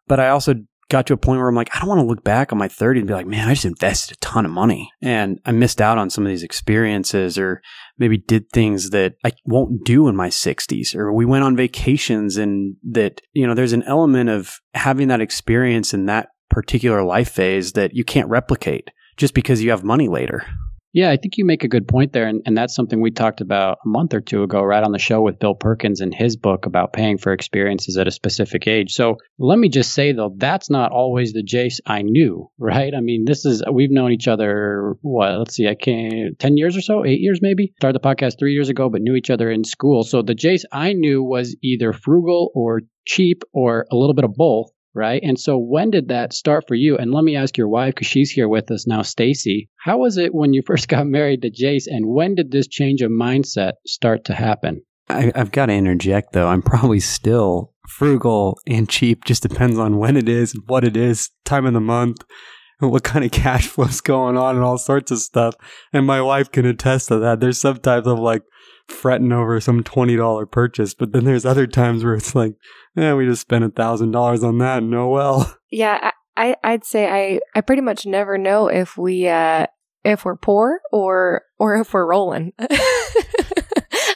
but I also got to a point where I'm like, I don't want to look back on my 30 and be like, man, I just invested a ton of money and I missed out on some of these experiences or maybe did things that I won't do in my 60s or we went on vacations and that, you know, there's an element of having that experience in that particular life phase that you can't replicate just because you have money later. Yeah, I think you make a good point there. And, and that's something we talked about a month or two ago, right on the show with Bill Perkins in his book about paying for experiences at a specific age. So let me just say, though, that's not always the Jace I knew, <laughs> right? I mean, this is, we've known each other, what, let's see, I can't, 10 years or so, eight years maybe? Started the podcast three years ago, but knew each other in school. So the Jace I knew was either frugal or cheap or a little bit of both right? And so when did that start for you? And let me ask your wife because she's here with us now, Stacy. How was it when you <laughs> first got married to Jace and when did this change of mindset start to happen? I, have got to interject though. I'm probably still frugal and cheap. Just depends on when it is, what it is, time of the month, what kind of <laughs> cash flow's going on, and all sorts of stuff. And my wife can attest to that. There's sometimes I'm like fretting over some twenty dollar purchase, but then there's other times where it's like, yeah, we just spent a thousand dollars on that. And well. Yeah, I, I'd say I, I pretty much never know if we uh if we're poor or or if we're rolling. <laughs>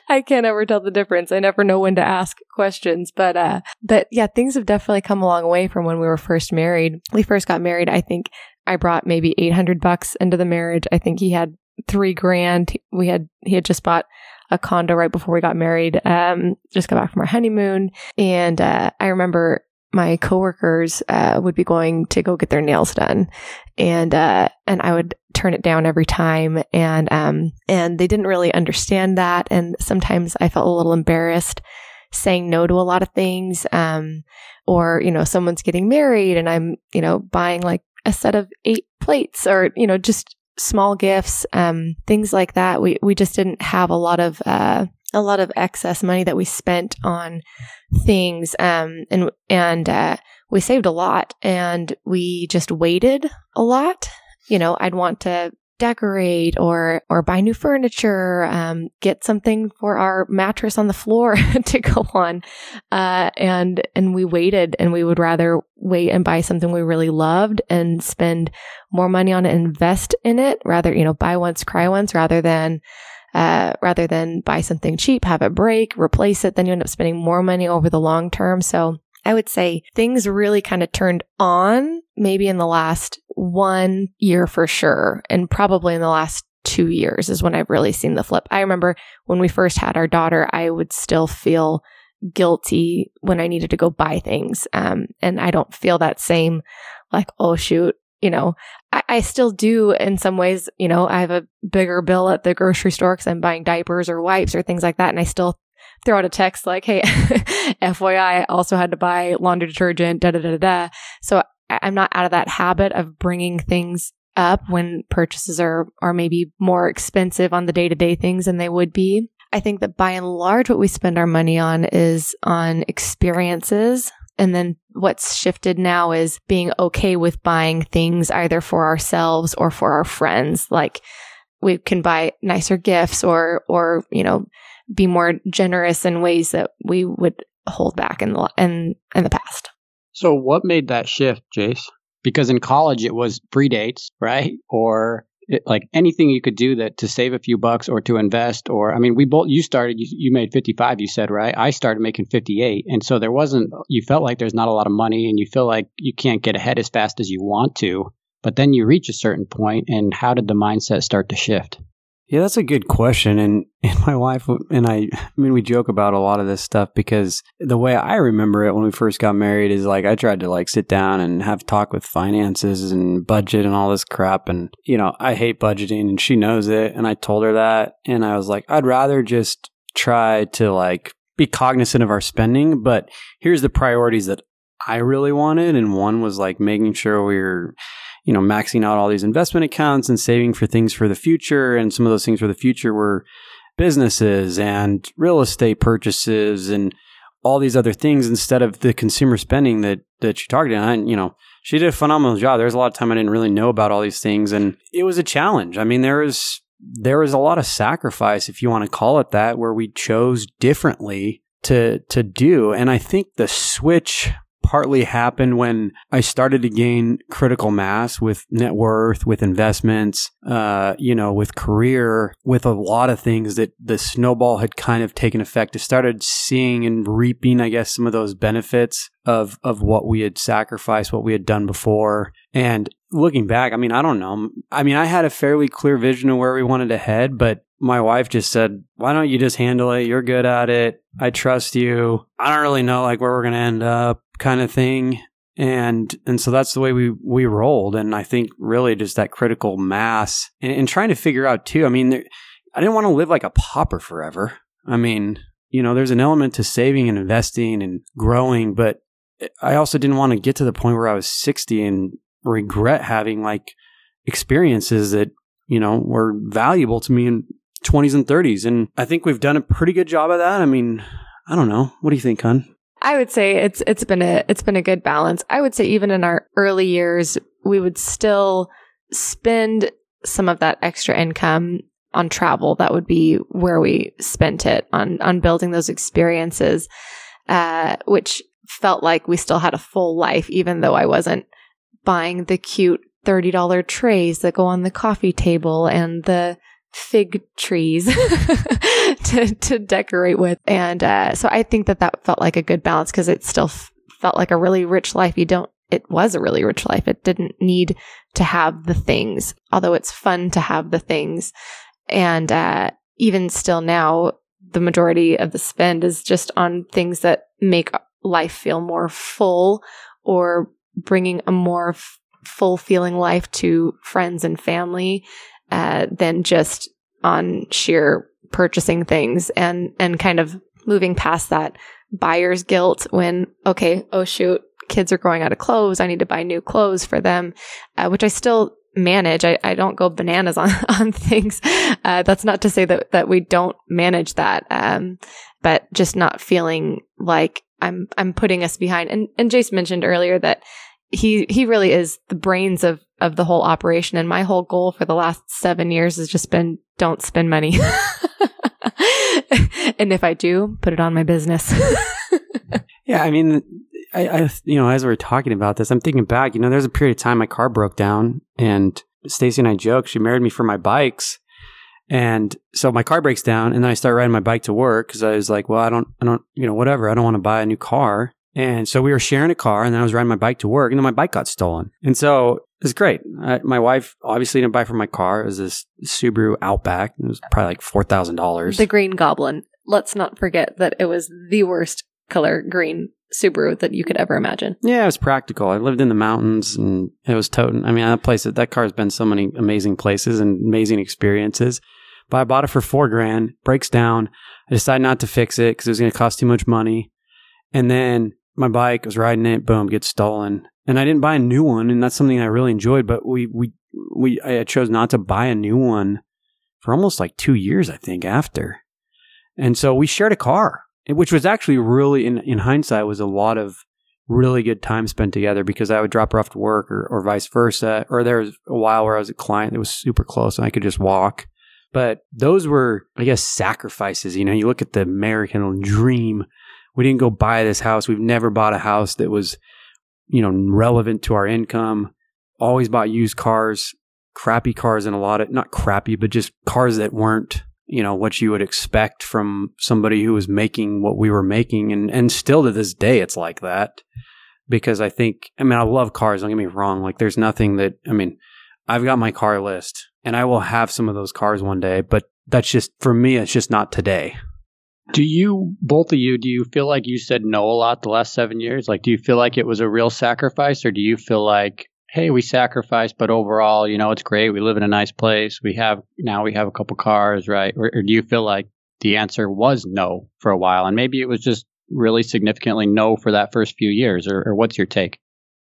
I can't ever tell the difference. I never know when to ask questions, but uh but yeah, things have definitely come a long way from when we were first married. We first got married, I think I brought maybe 800 bucks into the marriage. I think he had 3 grand. We had he had just bought a condo right before we got married. Um, just got back from our honeymoon, and uh, I remember my coworkers uh, would be going to go get their nails done, and uh, and I would turn it down every time, and um, and they didn't really understand that, and sometimes I felt a little embarrassed saying no to a lot of things, um, or you know someone's getting married, and I'm you know buying like a set of eight plates, or you know just small gifts, um, things like that. We we just didn't have a lot of uh, a lot of excess money that we spent on things, um, and and uh, we saved a lot, and we just waited a lot. You know, I'd want to decorate or or buy new furniture, um, get something for our mattress on the floor <laughs> to go on, uh, and and we waited, and we would rather wait and buy something we really loved and spend more money on it, invest in it, rather you know buy once cry once, rather than. Uh, rather than buy something cheap, have it break, replace it, then you end up spending more money over the long term. So I would say things really kind of turned on maybe in the last one year for sure. And probably in the last two years is when I've really seen the flip. I remember when we first had our daughter, I would still feel guilty when I needed to go buy things. Um, and I don't feel that same, like, oh, shoot, you know, I, I, still do in some ways, you know, I have a bigger bill at the grocery store because I'm buying diapers or wipes or things like that. And I still throw out a text like, hey, <laughs> FYI, I also had to buy laundry detergent, da da da da. So I'm not out of that habit of bringing things up when purchases are, are maybe more expensive on the day to day things than they would be. I think that by and large, what we spend our money on is on experiences. And then what's shifted now is being okay with buying things either for ourselves or for our friends. Like we can buy nicer gifts or, or, you know, be more generous in ways that we would hold back in the, in, in the past. So, what made that shift, Jace? because in college it was free dates, right? Or it, like anything you could do that to save a few bucks or to invest or I mean we both you started you, you made 55 you said right? I started making 58 and so there wasn't you felt like there's not a lot of money and you feel like you can't get ahead as fast as you want to but then you reach a certain point and how did the mindset start to shift yeah, that's a good question. And, <laughs> and my wife and I, I mean, we joke about a lot of this stuff because the way I remember it when we first got married is like I tried to like sit down and have talk with finances and budget and all this crap. And, you know, I hate budgeting and she knows it. And I told her that. And I was like, I'd rather just try to like be cognizant of our spending. But here's the priorities that I really wanted. And one was like making sure we were you know, maxing out all these investment accounts and saving for things for the future. And some of those things for the future were businesses and real estate purchases and all these other things instead of the consumer spending that that she targeted. And you know, she did a phenomenal job. There was a lot of time I didn't really know about all these things, and it was a challenge. I mean, there was there was a lot of sacrifice, if you want to call it that, where we chose differently to to do. And I think the switch partly happened when I started to gain critical mass with net worth, with investments, uh, you know, with career, with a lot of things that the snowball had kind of taken effect. I started seeing and reaping, I guess, some of those benefits of of what we had sacrificed, what we had done before. And looking back, I mean, I don't know. I mean, I had a fairly clear vision of where we wanted to head, but my wife just said, "Why don't you just handle it? You're good at it. I trust you. I don't really know like where we're going to end up." Kind of thing. And and so that's the way we we rolled. And I think really just that critical mass and, and trying to figure out too. I mean, there, I didn't want to live like a pauper forever. I mean, you know, there's an element to saving and investing and growing, but I also didn't want to get to the point where I was 60 and regret having like experiences that, you know, were valuable to me in 20s and 30s. And I think we've done a pretty good job of that. I mean, I don't know. What do you think, hon? I would say it's it's been a it's been a good balance. I would say even in our early years, we would still spend some of that extra income on travel. That would be where we spent it on on building those experiences, uh, which felt like we still had a full life, even though I wasn't buying the cute thirty dollar trays that go on the coffee table and the fig trees <laughs> to, to decorate with. And uh, so I think that that felt like a good balance because it still f- felt like a really rich life. You don't, it was a really rich life. It didn't need to have the things, although it's fun to have the things. And uh, even still now, the majority of the spend is just on things that make life feel more full or bringing a more f- full feeling life to friends and family uh, than just on sheer purchasing things and and kind of moving past that buyer's guilt when okay oh shoot kids are growing out of clothes. I need to buy new clothes for them uh, which i still manage. I, I don't go bananas on <laughs> on things. Uh, that's not to say that that we don't manage that um, but just not feeling like i'm i'm putting us behind. And and jace mentioned earlier that he he really is the brains of of the whole operation and my whole goal for the last 7 years has just been don't spend money <laughs> and if I do, put it on my business. <laughs> yeah, I mean I, I you know, as we are talking about this, I'm thinking back, you know, there's a period of time my car broke down and Stacy and I joke, she married me for my bikes. And so my car breaks down and then I start riding my bike to work because I was like, well, I don't, I don't, you know, whatever. I don't want to buy a new car. And so we were sharing a car and then I was riding my bike to work and then my bike got stolen. And so it was great. I, my wife obviously didn't buy for my car. It was this Subaru Outback. It was probably like $4,000. The Green Goblin. Let's not forget that it was the worst color green Subaru that you could ever imagine. Yeah, it was practical. I lived in the mountains and it was toting. I mean, that place, that car has been so many amazing places and amazing experiences. But I bought it for four grand, breaks down. I decided not to fix it because it was going to cost too much money. And then my bike, I was riding it, boom, gets stolen. And I didn't buy a new one, and that's something I really enjoyed. But we we we I chose not to buy a new one for almost like two years, I think, after. And so we shared a car, which was actually really, in in hindsight, was a lot of really good time spent together because I would drop her off to work or, or vice versa. Or there was a while where I was a client that was super close and I could just walk. But those were, I guess, sacrifices. You know, you look at the American dream we didn't go buy this house. We've never bought a house that was you know, relevant to our income. Always bought used cars, crappy cars and a lot of not crappy, but just cars that weren't, you know, what you would expect from somebody who was making what we were making. And, and still to this day, it's like that because I think, I mean, I love cars. Don't get me wrong. Like there's nothing that, I mean, I've got my car list and I will have some of those cars one day, but that's just, for me, it's just not today. Do you, both of you, do you feel like you said no a lot the last seven years? Like, do you feel like it was a real sacrifice, or do you feel like, hey, we sacrificed, but overall, you know, it's great. We live in a nice place. We have, now we have a couple cars, right? Or, or do you feel like the answer was no for a while? And maybe it was just really significantly no for that first few years, or, or what's your take?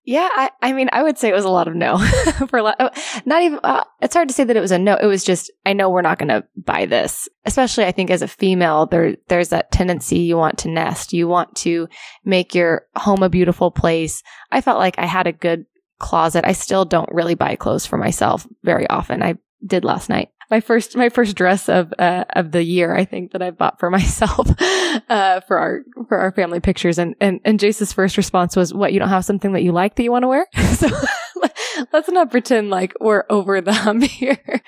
Yeah, I, I mean, I would say it was a lot of no <laughs> for a lot. Oh, not even. Uh, it's hard to say that it was a no. It was just I know we're not going to buy this. Especially, I think as a female, there there's that tendency you want to nest. You want to make your home a beautiful place. I felt like I had a good closet. I still don't really buy clothes for myself very often. I did last night my first my first dress of uh, of the year I think that I bought for <laughs> myself uh, for our for our family pictures. And and and Jace's first response was what you don't have something that you like that you want to wear? <laughs> So <laughs> let's not pretend like we're over the hump here.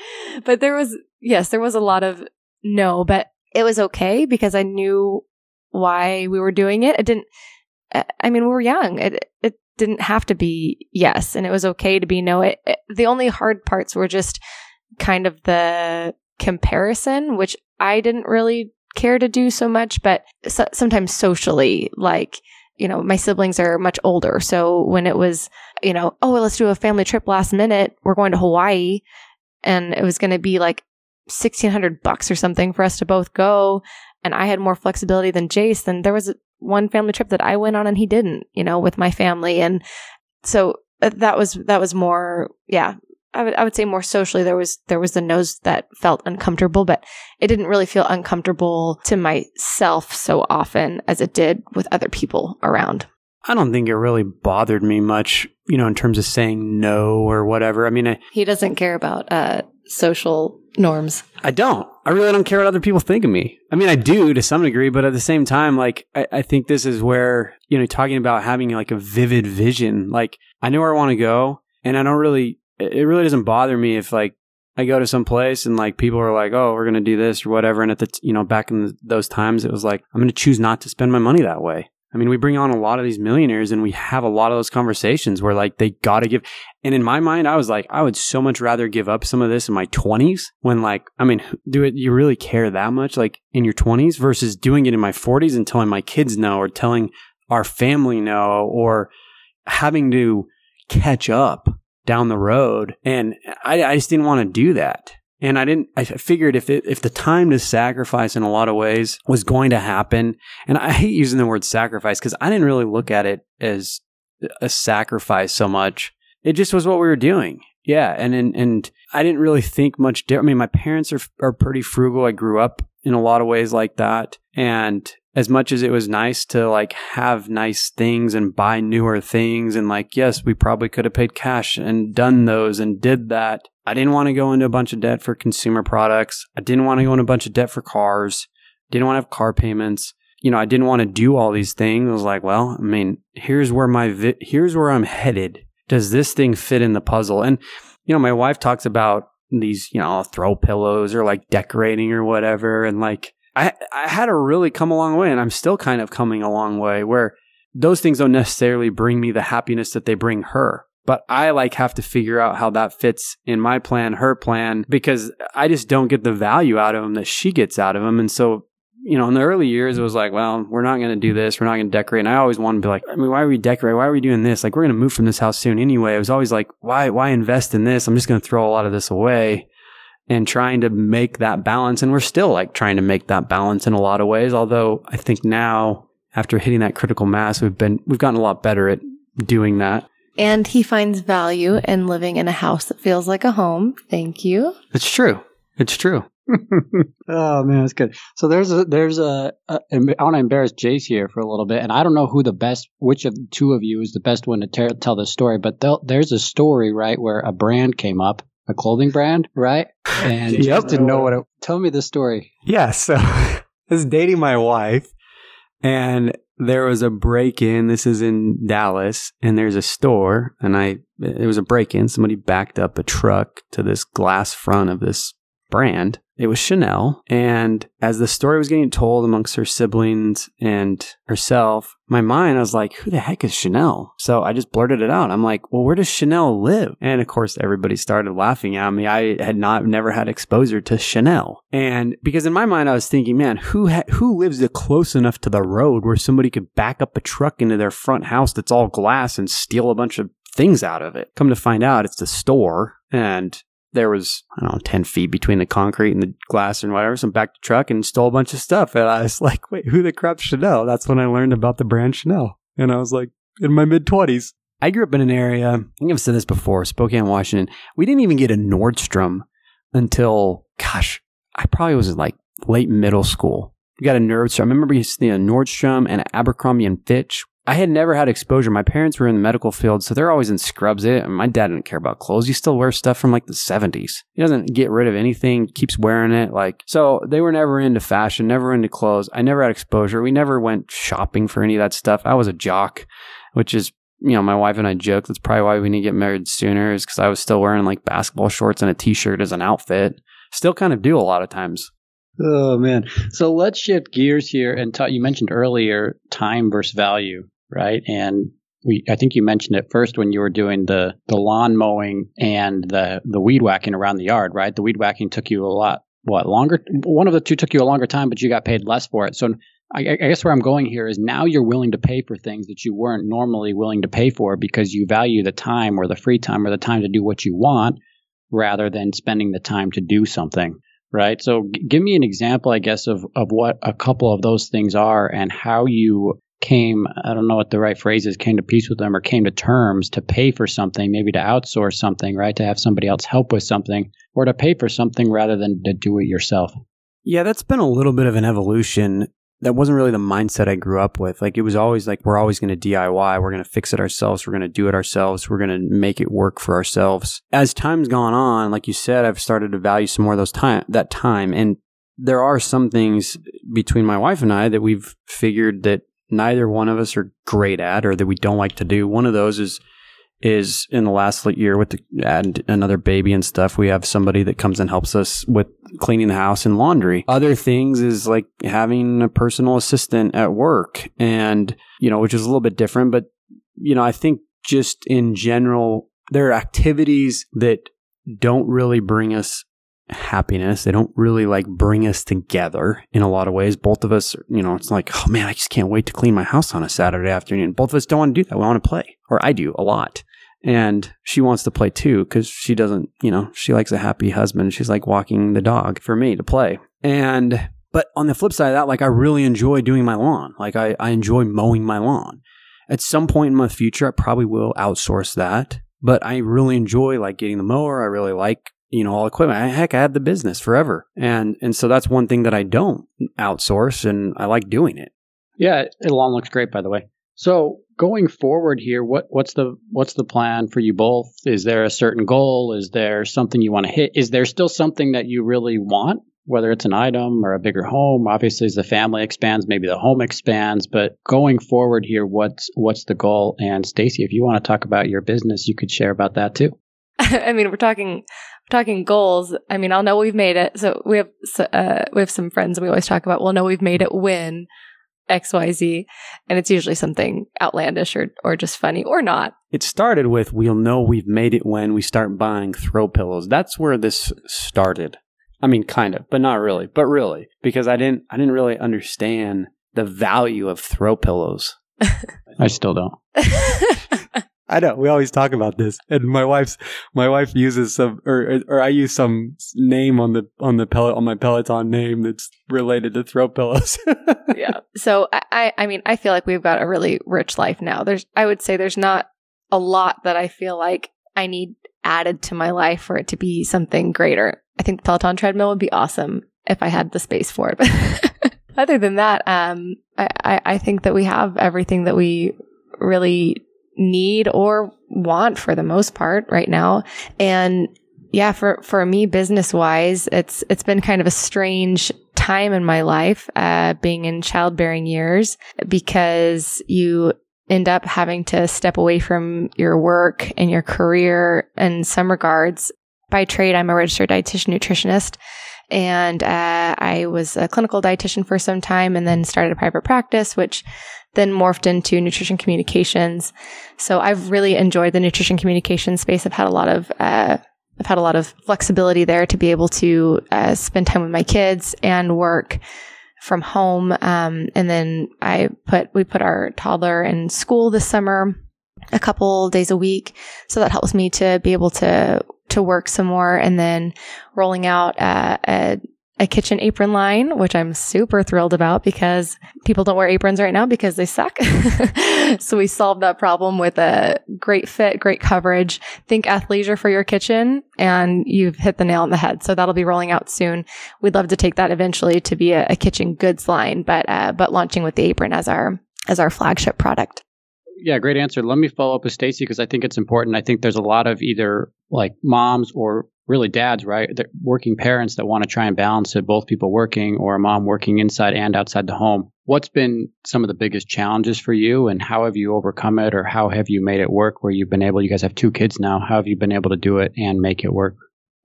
But there was yes there was a lot of no but it was okay because I knew why we were doing it. It didn't I mean we were young. It it didn't have to be yes and it was okay to be no. It, it the only hard parts were just kind of the comparison, which I didn't really care to do so much, but so, sometimes socially, like, you know, my siblings are much older. So when it was, you know, oh, well, let's do a family trip last minute, we're going to Hawaii and it was going to be like 1600 bucks or something for us to both go. And I had more flexibility than Jace. Then there was one family trip that I went on and he didn't, you know, with my family. And so uh, that was, that was more, yeah, I would I would say more socially there was there was the nose that felt uncomfortable, but it didn't really feel uncomfortable to myself so often as it did with other people around. I don't think it really bothered me much, you know, in terms of saying no or whatever. I mean, I, he doesn't care about uh, social norms. I don't. I really don't care what other people think of me. I mean, I do to some degree, but at the same time, like, I, I think this is where, you know, talking about having like a vivid vision, like, I know where I want to go and I don't really it really doesn't bother me if like I go to some place and like people are like, "Oh, we're gonna do this or whatever." And at the t- you know back in the, those times, it was like I'm gonna choose not to spend my money that way. I mean, we bring on a lot of these millionaires and we have a lot of those conversations where like they got to give. And in my mind, I was like, I would so much rather give up some of this in my 20s when like, I mean, do it, you really care that much like in your 20s versus doing it in my 40s and telling my kids no or telling our family no or having to catch up down the road. And I, I just didn't want to do that. And I didn't, I figured if it, if the time to sacrifice in a lot of ways was going to happen, and I hate using the word sacrifice because I didn't really look at it as a sacrifice so much. It just was what we were doing. Yeah. And, and, and I didn't really think much different. I mean, my parents are, are pretty frugal. I grew up in a lot of ways like that. And as much as it was nice to like have nice things and buy newer things and like yes we probably could have paid cash and done those and did that. I didn't want to go into a bunch of debt for consumer products. I didn't want to go into a bunch of debt for cars. Didn't want to have car payments. You know i didn't want to do all these things. I was like well i mean here's where my vi- here's where i'm headed. Does this thing fit in the puzzle? And you know my wife talks about these you know throw pillows or like decorating or whatever. And like I I had to really come a long way, and I'm still kind of coming a long way. Where those things don't necessarily bring me the happiness that they bring her, but I like have to figure out how that fits in my plan, her plan, because I just don't get the value out of them that she gets out of them, and so. You know, in the early years, it was like, well, we're not going to do this. We're not going to decorate. And I always wanted to be like, I mean, why are we decorating? Why are we doing this? Like, we're going to move from this house soon anyway. It was always like, why, why invest in this? I'm just going to throw a lot of this away and trying to make that balance. And we're still like trying to make that balance in a lot of ways. Although I think now, after hitting that critical mass, we've been, we've gotten a lot better at doing that. And he finds value in living in a house that feels like a home. Thank you. It's true. It's true. <laughs> oh man, that's good. So there's a there's a, a I want to embarrass Jace here for a little bit, and I don't know who the best, which of two of you is the best one to ter- tell the story. But there's a story right where a brand came up a clothing brand, right? <laughs> And yep. just didn't know what it. Tell me the story. Yeah, so <laughs> I was dating my wife, and there was a break in. This is in Dallas, and there's a store, and I it was a break in. Somebody backed up a truck to this glass front of this brand. It was Chanel. And as the story was getting told amongst her siblings and herself, my mind, I was like, who the heck is Chanel? So I just blurted it out. I'm like, well, where does Chanel live? And of course, everybody started laughing at me. I had not, never had exposure to Chanel. And because in my mind, I was thinking, man, who, ha- who lives close enough to the road where somebody could back up a truck into their front house that's all glass and steal a bunch of things out of it? Come to find out, it's the store. And there was, I don't know, 10 feet between the concrete and the glass and whatever. So I backed the truck and stole a bunch of stuff. And I was <laughs> like, wait, who the crap's Chanel? That's when I learned about the brand Chanel. And I was like, in my mid 20s. I grew up in an area, I think I've said this before, Spokane, Washington. We didn't even get a Nordstrom until, gosh, I probably was like late middle school. We got a Nordstrom. I remember you see a Nordstrom and Abercrombie and Fitch I had never had exposure. My parents were in the medical field, so they're always in scrubs. It. My dad didn't care about clothes. He still wears stuff from like the 70s. He doesn't get rid of anything, keeps wearing it. Like, so they were never into fashion, never into clothes. I never had exposure. We never went shopping for any of that stuff. I was a jock, which is, you know, my wife and I joke that's probably why we need to get married sooner, is because I was still wearing like basketball shorts and a t shirt as an outfit. Still kind of do a lot of times. Oh man. So let's shift gears here and talk. You mentioned earlier time versus value right? And we, I think you mentioned it first when you were doing the, the lawn mowing and the, the weed whacking around the yard, right? The weed whacking took you a lot, what, longer? One of the two took you a longer time, but you got paid less for it. So I, I guess where I'm going here is now you're willing to pay for things that you weren't normally willing to pay for because you value the time or the free time or the time to do what you want rather than spending the time to do something right? So g- give me an example, I guess, of, of what a couple of those things are and how you came, I don't know what the right phrase is, came to peace with them or came to terms to pay for something, maybe to outsource something, right? To have somebody else help with something or to pay for something rather than to do it yourself. Yeah, that's been a little bit of an evolution. That wasn't really the mindset I grew up with. Like it was always like we're always going to DIY, we're going to fix it ourselves, we're going to do it ourselves, we're going to make it work for ourselves. As time's gone on, like you said, I've started to value some more of those time that time and there are some things between my wife and I that we've figured that neither one of us are great at or that we don't like to do. One of those is is in the last year with the, add another baby and stuff. We have somebody that comes and helps us with cleaning the house and laundry. Other things is like having a personal assistant at work and, you know, which is a little bit different, but, you know, I think just in general, there are activities that don't really bring us happiness. They don't really like bring us together in a lot of ways. Both of us, you know, it's like, oh man, I just can't wait to clean my house on a Saturday afternoon. Both of us don't want to do that. We want to play, or I do a lot. And she wants to play too because she doesn't, you know, she likes a happy husband. She's like walking the dog for me to play. And, but on the flip side of that, like I really enjoy doing my lawn. Like I, I enjoy mowing my lawn. At some point in my future, I probably will outsource that but I really enjoy like getting the mower. I really like you know, all equipment. I, heck, I had the business forever. And, and so that's one thing that I don't outsource and I like doing it. Yeah. It lawn looks great, by the way. So going forward here, what, what's the, what's the plan for you both? Is there a certain goal? Is there something you want to hit? Is there still something that you really want? Whether it's an item or a bigger home, obviously as the family expands, maybe the home expands. But going forward here, what's what's the goal? And Stacy, if you want to talk about your business, you could share about that too. <laughs> I mean, we're talking talking goals, I mean, I'll know we've made it. So we have uh, we have some friends, and we always talk about, we'll know we've made it when X Y Z, and it's usually something outlandish or or just funny or not. It started with, we'll know we've made it when we start buying throw pillows. That's where this started. I mean, kind of, but not really, but really, because I didn't I didn't really understand the value of throw pillows. <laughs> I still don't. <laughs> I know we always talk about this, and my wife's my wife uses some, or or I use some name on the on the pellet on my Peloton name that's related to throw pillows. <laughs> yeah. So I I mean I feel like we've got a really rich life now. There's I would say there's not a lot that I feel like I need added to my life for it to be something greater. I think the Peloton treadmill would be awesome if I had the space for it. But <laughs> other than that, um, I, I I think that we have everything that we really need or want for the most part right now. And yeah, for, for me, business wise, it's, it's been kind of a strange time in my life, uh, being in childbearing years, because you end up having to step away from your work and your career in some regards. By trade, I'm a registered dietitian nutritionist. And uh, I was a clinical dietitian for some time and then started a private practice, which then morphed into nutrition communications. So I've really enjoyed the nutrition communication space. I've had a lot of uh, I've had a lot of flexibility there to be able to uh, spend time with my kids and work from home. Um, and then I put we put our toddler in school this summer, a couple days a week, so that helps me to be able to to work some more. And then rolling out uh, a a kitchen apron line, which I'm super thrilled about because people don't wear aprons right now because they suck. <laughs> so we solved that problem with a great fit, great coverage. Think athleisure for your kitchen and you've hit the nail on the head. So that'll be rolling out soon. We'd love to take that eventually to be a, a kitchen goods line, but, uh, but launching with the apron as our, as our flagship product. Yeah, great answer. Let me follow up with Stacy because I think it's important. I think there's a lot of either like moms or really dads, right? They're working parents that want to try and balance it, both people working or a mom working inside and outside the home. What's been some of the biggest challenges for you and how have you overcome it or how have you made it work where you've been able, you guys have two kids now, how have you been able to do it and make it work?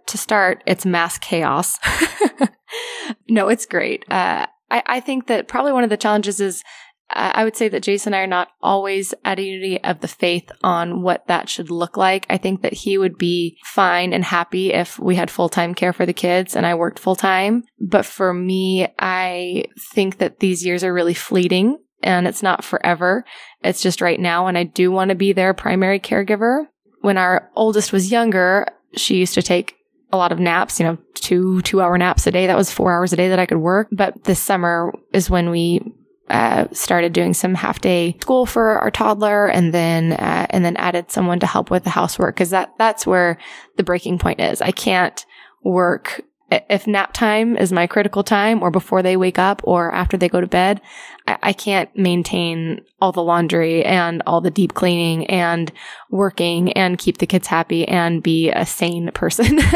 To start, it's mass chaos. <laughs> no, it's great. Uh, I, I think that probably one of the challenges is I would say that Jason and I are not always at a unity of the faith on what that should look like. I think that he would be fine and happy if we had full time care for the kids and I worked full time. But for me, I think that these years are really fleeting and it's not forever. It's just right now. And I do want to be their primary caregiver. When our oldest was younger, she used to take a lot of naps, you know, two, two hour naps a day. That was four hours a day that I could work. But this summer is when we uh, started doing some half day school for our toddler and then uh, and then added someone to help with the housework because that that's where the breaking point is. I can't work if nap time is my critical time or before they wake up or after they go to bed I, I can't maintain all the laundry and all the deep cleaning and working and keep the kids happy and be a sane person. <laughs>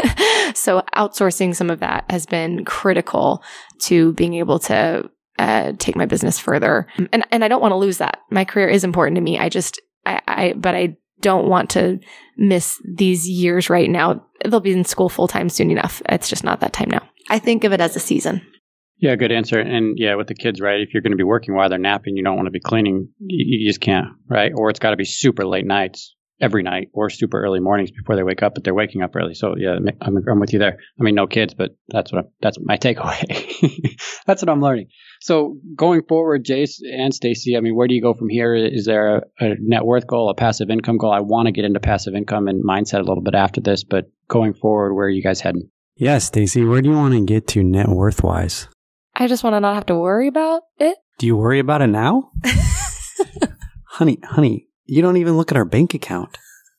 So outsourcing some of that has been critical to being able to uh, take my business further. And and I don't want to lose that. My career is important to me. I just I, I but I don't want to miss these years right now. They'll be in school full time soon enough. It's just not that time now. I think of it as a season. Yeah, good answer. And yeah, with the kids, right? If you're going to be working while they're napping, you don't want to be cleaning. You, you just can't, right? Or it's got to be super late nights every night or super early mornings before they wake up, but they're waking up early. So yeah, I'm, I'm with you there. I mean, no kids, but that's what I'm, that's my takeaway. <laughs> that's what I'm learning. So going forward, Jace and Stacy, I mean, where do you go from here? Is there a, a net worth goal, a passive income goal? I want to get into passive income and mindset a little bit after this, but going forward, where are you guys heading? Yeah, Stacy, where do you want to get to net worth wise? I just want to not have to worry about it. Do you worry about it now? <laughs> honey, honey, you don't even look at our bank account.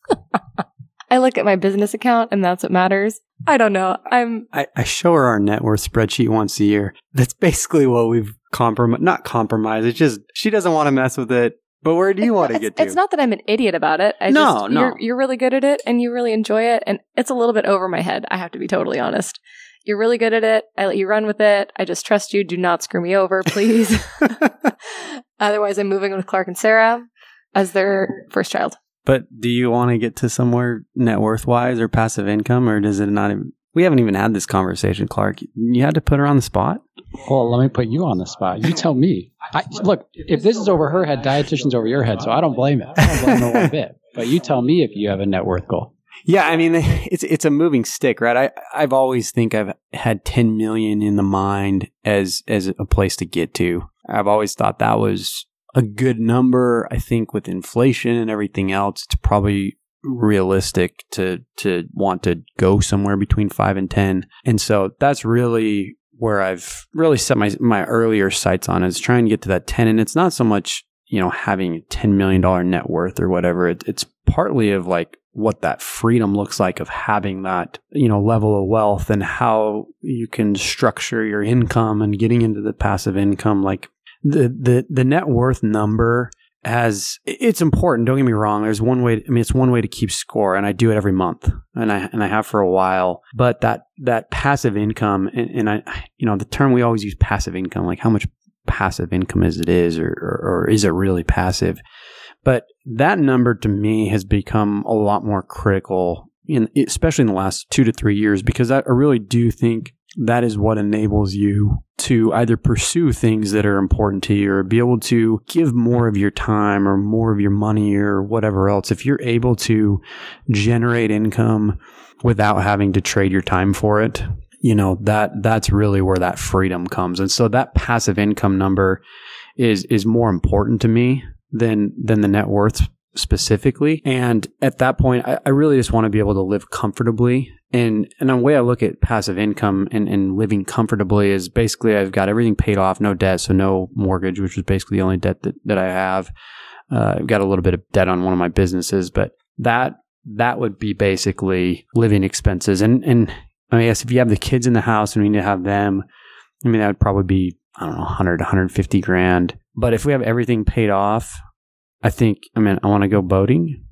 <laughs> I look at my business account and that's what matters. I don't know. I'm. I, I show her our net worth spreadsheet once a year. That's basically what we've compromised. Not compromised. It's just she doesn't want to mess with it. But where do you want to get to? It's not that I'm an idiot about it. I no, just, no. You're, you're really good at it and you really enjoy it. And it's a little bit over my head. I have to be totally honest. You're really good at it. I let you run with it. I just trust you. Do not screw me over, please. <laughs> <laughs> Otherwise, I'm moving with Clark and Sarah as their first child. But do you want to get to somewhere net worth wise or passive income, or does it not even? We haven't even had this conversation, Clark. You had to put her on the spot. Well, let me put you on the spot. You tell me. I, look, if this is over her head, dietitian's over your head, so I don't blame it. I don't blame her one bit. But you tell me if you have a net worth goal. Yeah, I mean <laughs> it's it's a moving stick, right? I I've always think I've had 10 million in the mind as as a place to get to. I've always thought that was a good number. I think with inflation and everything else, it's probably realistic to to want to go somewhere between 5 and 10. And so that's really where I've really set my my earlier sights on is trying to get to that 10 and it's not so much, you know, having a 10 million dollar net worth or whatever. It, it's partly of like what that freedom looks like of having that, you know, level of wealth and how you can structure your income and getting into the passive income like the the the net worth number has it's important. Don't get me wrong. There's one way. I mean, it's one way to keep score, and I do it every month, and I and I have for a while. But that that passive income, and, and I, you know, the term we always use passive income, like how much passive income is it is, or, or, or is it really passive? But that number to me has become a lot more critical, in especially in the last two to three years, because I really do think that is what enables you to either pursue things that are important to you or be able to give more of your time or more of your money or whatever else. If you're able to generate income without having to trade your time for it, you know, that that's really where that freedom comes. And so that passive income number is is more important to me than than the net worth specifically. And at that point, I, I really just want to be able to live comfortably and and the way I look at passive income and, and living comfortably is basically I've got everything paid off, no debt, so no mortgage, which is basically the only debt that, that I have. Uh, I've got a little bit of debt on one of my businesses, but that that would be basically living expenses. And and I mean, yes, if you have the kids in the house and we need to have them, I mean that would probably be I don't know 100 150 grand. But if we have everything paid off, I think I mean I want to go boating,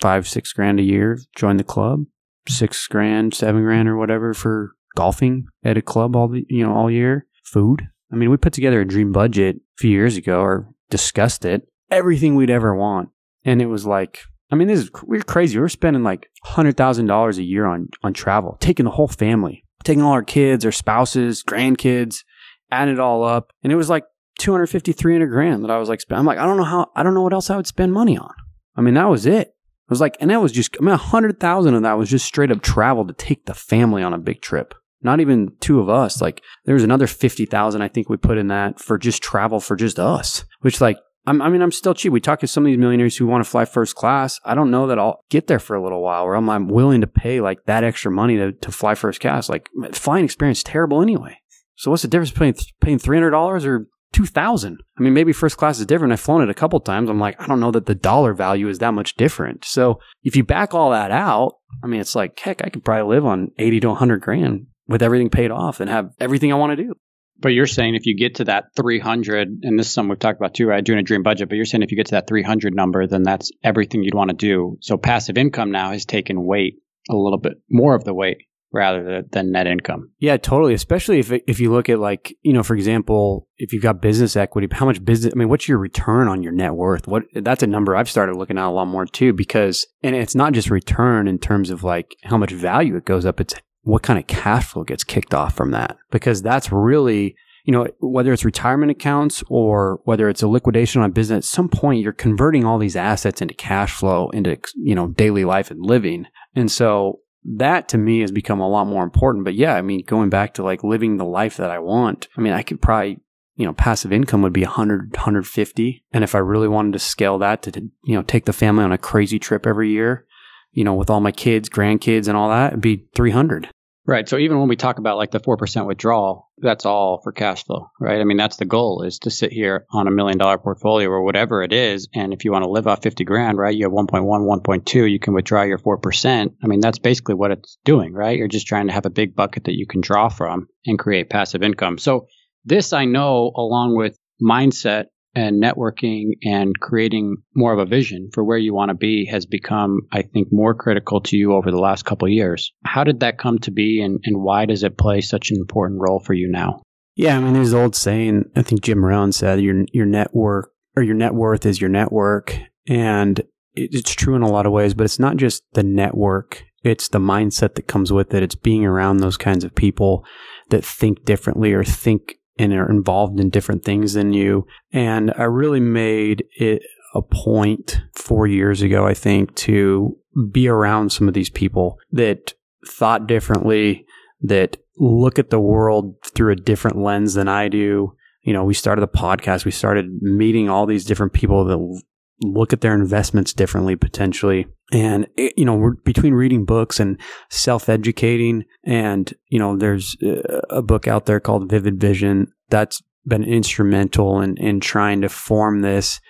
five six grand a year, join the club six grand, seven grand, or whatever for golfing at a club all the you know all year. Food. I mean, we put together a dream budget a few years ago, or discussed it. Everything we'd ever want, and it was like, I mean, this is we're crazy. We're spending like hundred thousand dollars a year on on travel, taking the whole family, taking all our kids, our spouses, grandkids, add it all up, and it was like 250 300 grand that i was like i'm like i don't know how i don't know what else i would spend money on i mean that was it I was like, and that was just, I mean, a hundred thousand of that was just straight up travel to take the family on a big trip. Not even two of us. Like there was another 50,000 I think we put in that for just travel for just us, which like, I'm, i mean, I'm still cheap. We talk to some of these millionaires who want to fly first class. I don't know that I'll get there for a little while where I'm, I'm willing to pay like that extra money to, to fly first class. Like flying experience terrible anyway. So what's the difference between paying $300 or 2000 i mean maybe first class is different. I've flown it a couple times. I'm like i don't know that the dollar value is that much different. So if you back all that out i mean it's like heck i could probably live on 80 to 100 grand with everything paid off and have everything i want to do. But you're saying if you get to that 300 and this is something we've talked about too right? Doing a dream budget but you're saying if you get to that 300 number then that's everything you'd want to do. So passive income now has taken weight a little bit more of the weight rather than net income. Yeah, totally. Especially if if you look at like you know, for example, if you've got business equity, how much business? I mean, what's your return on your net worth? What that's a number I've started looking at a lot more too, because and it's not just return in terms of like how much value it goes up. It's what kind of cash flow gets kicked off from that, because that's really you know, whether it's retirement accounts or whether it's a liquidation on a business, at some point you're converting all these assets into cash flow, into, you know, daily life and living. And so that to me has become a lot more important. But yeah, I mean, going back to like living the life that I want, I mean, I could probably, you know, passive income would be 100, 150. And if I really wanted to scale that to, you know, take the family on a crazy trip every year, you know, with all my kids, grandkids, and all that, it'd be 300. Right. So even when we talk about like the 4% withdrawal, that's all for cash flow, right? I mean, that's the goal is to sit here on a million dollar portfolio or whatever it is. And if you want to live off 50 grand, right, you have 1.1, 1.2, you can withdraw your 4%. I mean, that's basically what it's doing, right? You're just trying to have a big bucket that you can draw from and create passive income. So this I know along with mindset and networking and creating more of a vision for where you want to be has become, I think, more critical to you over the last couple years. How did that come to be and, and why does it play such an important role for you now? Yeah, I mean, there's the old saying, I think Jim Rohn said, your, your network or your net worth is your network. And it's true in a lot of ways, but it's not just the network. It's the mindset that comes with it. It's being around those kinds of people that think differently or think and are involved in different things than you. And I really made it a point four years ago, I think, to be around some of these people that thought differently, that look at the world through a different lens than I do. You know, we started the podcast, we started meeting all these different people that look at their investments differently potentially. And, it, you know, we're between reading books and self educating. And, you know, there's eh, a book out there called Vivid Vision that's been instrumental in, in trying to form this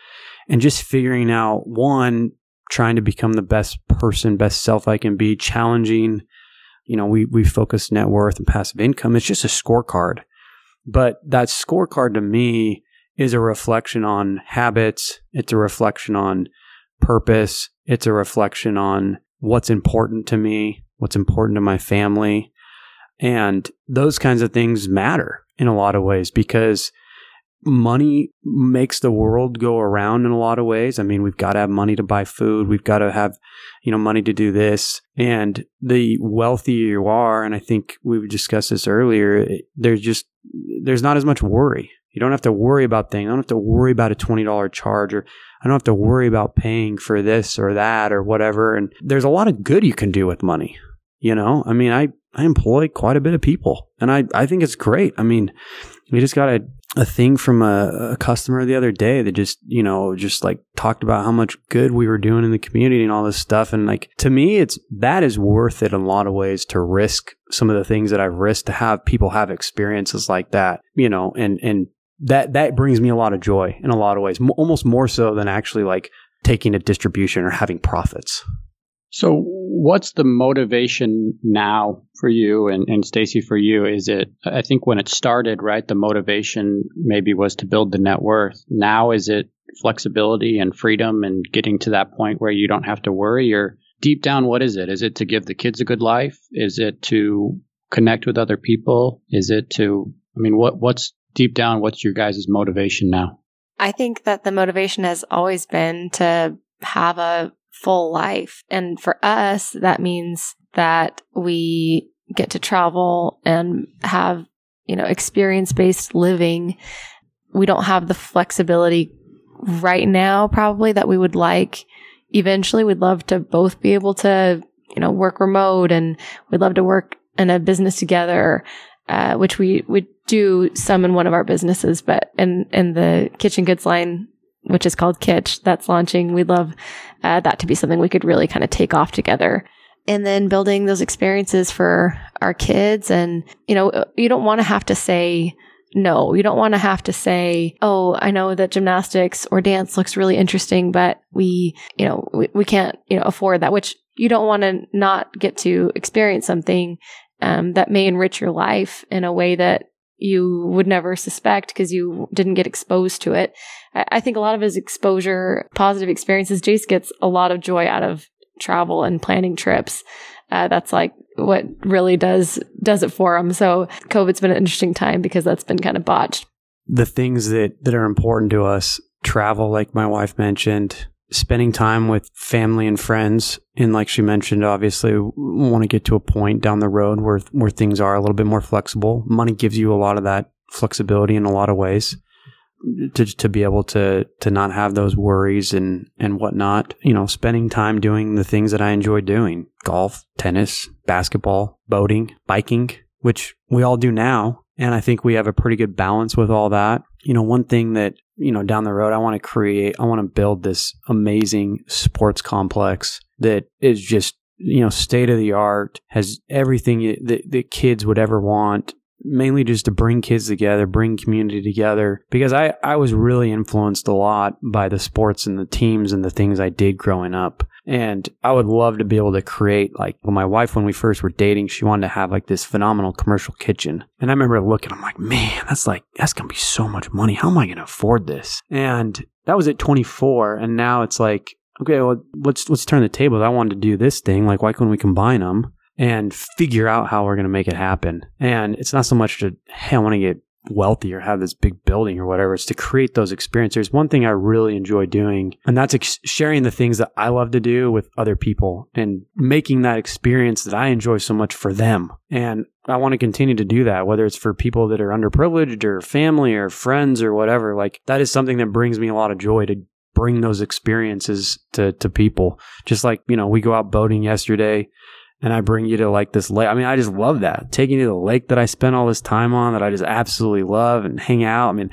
and just figuring out one, trying to become the best person, best self I can be, challenging. You know, we, we focus net worth and passive income. It's just a scorecard. But that scorecard to me is a reflection on habits. It's a reflection on purpose. It's a reflection on what's important to me, what's important to my family. And those kinds of things matter in a lot of ways because money makes the world go around in a lot of ways. I mean, we've got to have money to buy food. We've got to have, you know, money to do this. And the wealthier you are, and I think we've discussed this earlier, there's just, there's not as much worry. You don't have to worry about things. I don't have to worry about a $20 charge or I don't have to worry about paying for this or that or whatever. And there's a lot of good you can do with money. You know, I mean, I, I employ quite a bit of people and I, I think it's great. I mean, we just got a, a thing from a, a, customer the other day that just, you know, just like talked about how much good we were doing in the community and all this stuff. And like, to me, it's, that is worth it in a lot of ways to risk some of the things that I've risked to have people have experiences like that, you know, and, and that, that brings me a lot of joy in a lot of ways, M- almost more so than actually like taking a distribution or having profits. So, what's the motivation now for you and, and Stacy for you? Is it, I think when it started, right, the motivation maybe was to build the net worth. Now, is it flexibility and freedom and getting to that point where you don't have to worry? Or deep down, what is it? Is it to give the kids a good life? Is it to connect with other people? Is it to, I mean, what, what's deep down, what's your guys' motivation now? I think that the motivation has always been to have a full life. And for us, that means that we get to travel and have, you know, experience based living. We don't have the flexibility right now, probably that we would like. Eventually, we'd love to both be able to, you know, work remote and we'd love to work in a business together, uh, which we would do some in one of our businesses, but in, in the kitchen goods line, which is called Kitch, that's launching. We'd love uh, that to be something we could really kind of take off together. And then building those experiences for our kids. And, you know, you don't want to have to say, no, you don't want to have to say, oh, I know that gymnastics or dance looks really interesting, but we, you know, we, we can't, you know, afford that, which you don't want to not get to experience something um, that may enrich your life in a way that you would never suspect because you didn't get exposed to it. I, think a lot of his exposure, positive experiences, Jace gets a lot of joy out of travel and planning trips. Uh, that's like what really does does it for him. So COVID's been an interesting time because that's been kind of botched. The things that that are important to us, travel, like my wife mentioned, spending time with family and friends. And like she mentioned obviously want to get to a point down the road where where things are a little bit more flexible. Money gives you a lot of that flexibility in a lot of ways to to be able to to not have those worries and and whatnot. You know spending time doing the things that I enjoy doing golf tennis basketball boating biking which we all do now. And I think we have a pretty good balance with all that you know one thing that you know, down the road, I want to create, I want to build this amazing sports complex that is just, you know, state of the art, has everything that, that kids would ever want mainly just to bring kids together, bring community together. Because I, I was really influenced a lot by the sports and the teams and the things I did growing up. And I would love to be able to create like well, my wife when we first were dating, she wanted to have like this phenomenal commercial kitchen. And I remember looking, I'm like, man, that's like that's gonna be so much money. How am I gonna afford this? And that was at 24, and now it's like, okay, well, let's let's turn the tables. I wanted to do this thing. Like, why couldn't we combine them? And figure out how we're going to make it happen. And it's not so much to, hey, I want to get wealthy or have this big building or whatever. It's to create those experiences. There's one thing I really enjoy doing, and that's ex- sharing the things that I love to do with other people and making that experience that I enjoy so much for them. And I want to continue to do that, whether it's for people that are underprivileged or family or friends or whatever. Like that is something that brings me a lot of joy to bring those experiences to, to people. Just like, you know, we go out boating yesterday and I bring you to like this lake. I mean, I just love that. Taking you to the lake that I spent all this time on that I just absolutely love and hang out. I mean,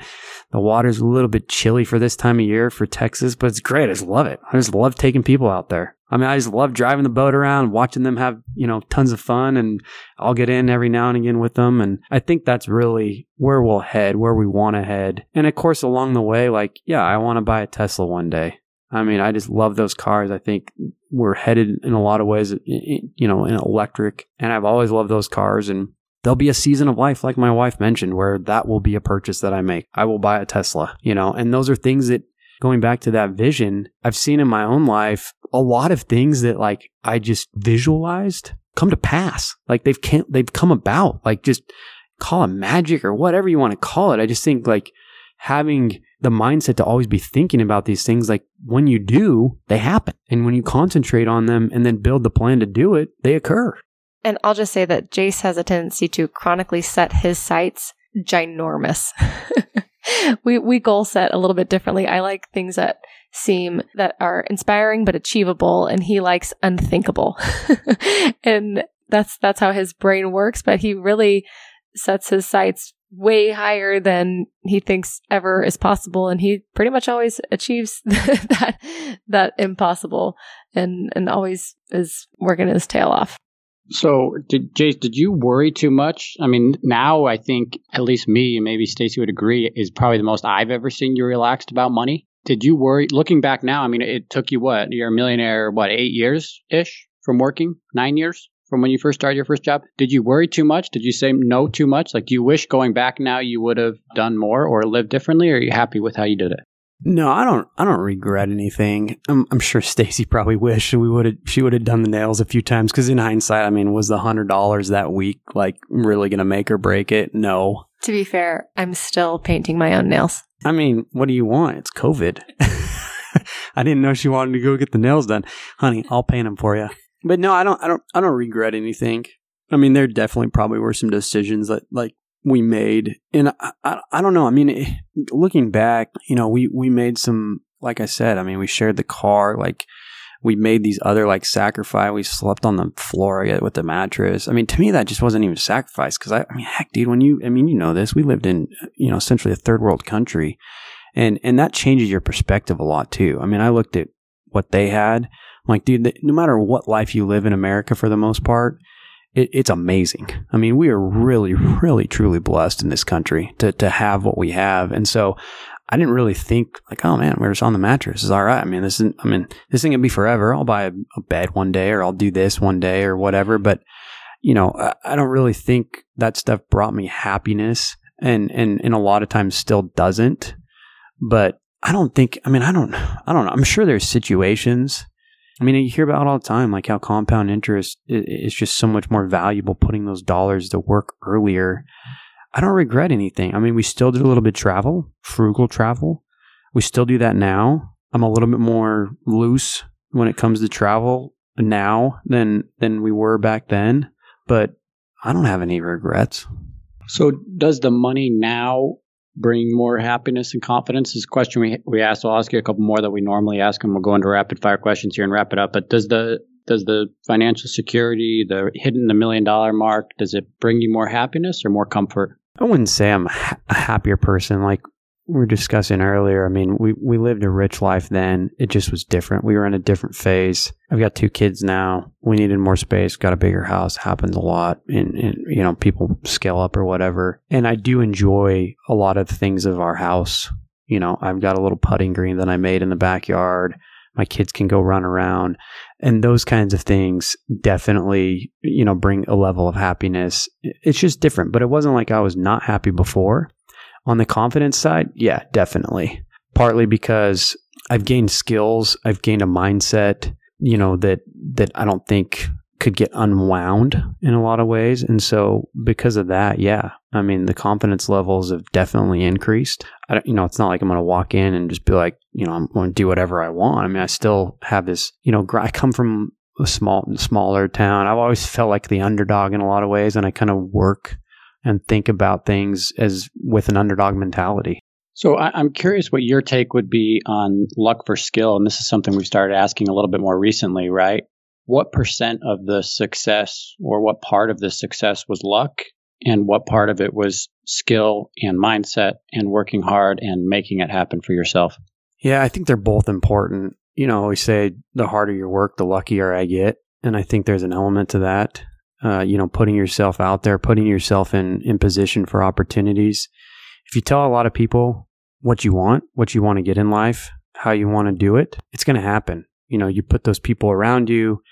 the water's a little bit chilly for this time of year for Texas, but it's great. I just love it. I just love taking people out there. I mean, I just love driving the boat around, watching them have, you know, tons of fun and I'll get in every now and again with them. And I think that's really where we'll head, where we want to head. And of course, along the way, like, yeah, I want to buy a Tesla one day. I mean, I just love those cars. I think we're headed in a lot of ways, you know, in electric. And I've always loved those cars. And there'll be a season of life, like my wife mentioned, where that will be a purchase that I make. I will buy a Tesla, you know, and those are things that going back to that vision, I've seen in my own life a lot of things that like I just visualized come to pass. Like they've can't, they've come about. Like just call it magic or whatever you want to call it. I just think like having the mindset to always be thinking about these things, like when you do, they happen. And when you concentrate on them and then build the plan to do it, they occur. And I'll just say that Jace has a tendency to chronically set his sights ginormous. <laughs> we we goal set a little bit differently. I like things that seem that are inspiring but achievable and he likes unthinkable. <laughs> and that's that's how his brain works, but he really sets his sights way higher than he thinks ever is possible. And he pretty much always achieves <laughs> that that impossible and and always is working his tail off. So did jace did you worry too much? I mean now i think at least me and maybe stacy would agree is probably the most i've ever seen you relaxed about money. Did you worry looking back now i mean it took you what you're a millionaire what eight years ish from working? Nine years from when you first started your first job? Did you worry too much? Did you say no too much? Like, do you wish going back now you would have done more or lived differently? Or are you happy with how you did it? No, I don't. I don't regret anything. I'm, I'm sure Stacy probably wished we would have. She would have done the nails a few times. Because in hindsight, I mean, was the hundred dollars that week like really going to make or break it? No. To be fair, I'm still painting my own nails. I mean, what do you want? It's COVID. <laughs> I didn't know she wanted to go get the nails done, honey. I'll paint them for you. But no, I don't. I don't. I don't regret anything. I mean, there definitely probably were some decisions that like we made, and I, I, I don't know. I mean, eh, looking back, you know, we we made some. Like I said, I mean, we shared the car. Like we made these other like sacrifice. We slept on the floor with the mattress. I mean, to me, that just wasn't even sacrifice because I, I mean, heck, dude, when you, I mean, you know this. We lived in, you know, essentially a third world country, and and that changes your perspective a lot too. I mean, I looked at what they had like, dude, no matter what life you live in America for the most part, it, it's amazing. I mean, we are really, really, truly blessed in this country to, to have what we have. And so I didn't really think like, oh man, we're just on the mattress. It's all right. I mean, this is, I mean, this thing can be forever. I'll buy a, a, bed one day or I'll do this one day or whatever. But, you know, I, I don't really think that stuff brought me happiness and, and, and a lot of times still doesn't. But I don't think, I mean, I don't, I don't know. I'm sure there's situations I mean, you hear about all the time, like how compound interest is just so much more valuable putting those dollars to work earlier. I don't regret anything. I mean, we still did a little bit travel, frugal travel. We still do that now. I'm a little bit more loose when it comes to travel now than than we were back then, but I don't have any regrets. So, does the money now bring more happiness and confidence? This question we we asked. I'll ask you a couple more that we normally ask, and we'll go into rapid fire questions here and wrap it up. But does the does the financial security, the hitting the million dollar mark, does it bring you more happiness or more comfort? I wouldn't say I'm a happier person. Like we were discussing earlier, I mean, we, we lived a rich life then. It just was different. We were in a different phase. I've got two kids now. We needed more space, got a bigger house. Happens a lot. And, and, you know, people scale up or whatever. And I do enjoy a lot of things of our house. You know, I've got a little putting green that I made in the backyard. My kids can go run around. And those kinds of things definitely, you know, bring a level of happiness. It's just different. But it wasn't like I was not happy before on the confidence side, yeah, definitely. Partly because I've gained skills, I've gained a mindset, you know, that that I don't think could get unwound in a lot of ways. And so because of that, yeah, I mean, the confidence levels have definitely increased. I don't, you know, it's not like I'm going to walk in and just be like, you know, I'm going to do whatever I want. I mean, I still have this, you know, I come from a small, smaller town. I've always felt like the underdog in a lot of ways, and I kind of work and think about things as with an underdog mentality. So I, am curious what your take would be on luck for skill, and this is something we've started asking a little bit more recently, right? What percent of the success, or what part of the success was luck, and what part of it was skill and mindset and working hard and making it happen for yourself? Yeah, I think they're both important. You know, we say the harder you work, the luckier I get. And I think there's an element to that uh, you know, putting yourself out there, putting yourself in, in position for opportunities. If you tell a lot of people what you want, what you want to get in life, how you want to do it, it's going to happen. You know, you put those people around you,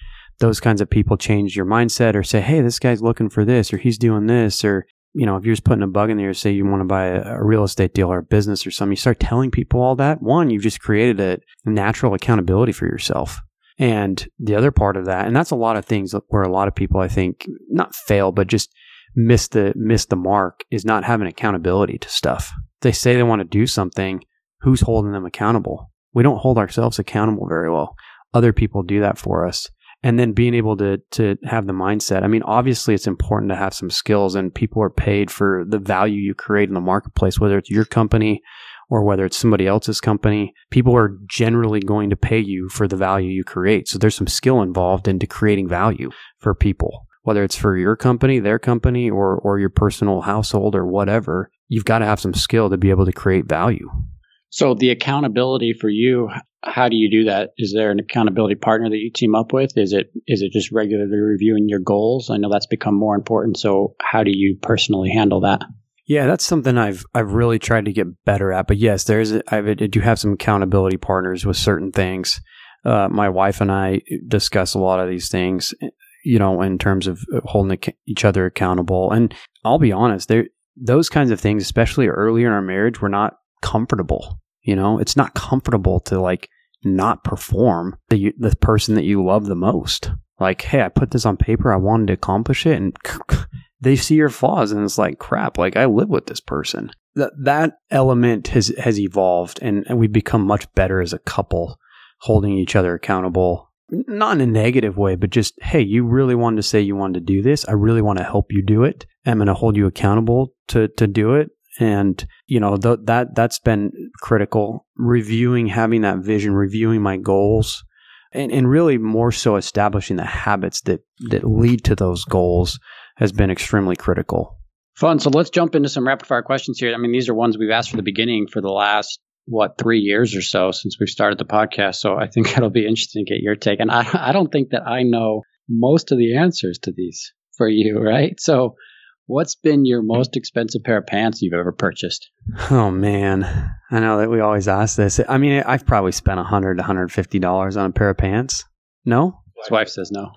those kinds of people change your mindset or say, hey, this guy's looking for this or he's doing this or you know, if you're just putting a bug in there, say you want to buy a, a, real estate deal or a business or something, you start telling people all that. One, you've just created a natural accountability for yourself. And the other part of that, and that's a lot of things where a lot of people, I think, not fail, but just miss the miss the mark is not having accountability to stuff. They say they want to do something, who's holding them accountable? We don't hold ourselves accountable very well. Other people do that for us. And then being able to to have the mindset. I mean, obviously it's important to have some skills and people are paid for the value you create in the marketplace, whether it's your company or whether it's somebody else's company. People are generally going to pay you for the value you create. So there's some skill involved into creating value for people whether it's for your company, their company, or or your personal household or whatever, you've got to have some skill to be able to create value. So the accountability for you, how do you do that? Is there an accountability partner that you team up with? Is it is it just regularly reviewing your goals? I know that's become more important. So how do you personally handle that? Yeah, that's something I've I've really tried to get better at. But yes, there is. I do have some accountability partners with certain things. Uh, my wife and I discuss a lot of these things you know, in terms of uh, holding each other accountable. And I'll be honest, there those kinds of things, especially earlier in our marriage, were not comfortable. You know, it's not comfortable to like not perform the the person that you love the most. Like, hey, I put this on paper. I wanted to accomplish it, and <laughs> they see your flaws, and it's like crap. Like, I live with this person. That that element has has evolved, and, and we've become much better as a couple, holding each other accountable not in a negative way, but just, hey, you really wanted to say you wanted to do this. I really want to help you do it. I'm going to hold you accountable to, to do it. And, you know, th- that, that's been critical. Reviewing, having that vision, reviewing my goals, and, and really more so establishing the habits that, that lead to those goals has been extremely critical. Fun. So let's jump into some rapid fire questions here. I mean, these are ones we've asked for the beginning for the last what three years or so since we started the podcast. So I think <laughs> it'll be interesting to get your take. And I, <laughs> I don't think that I know most of the answers to these for you, <laughs> right? So what's been your most expensive pair of pants you've ever purchased? Oh man, I know that we always ask this. I mean, I've probably spent a hundred to hundred fifty dollars on a pair of pants. No, his wife says no.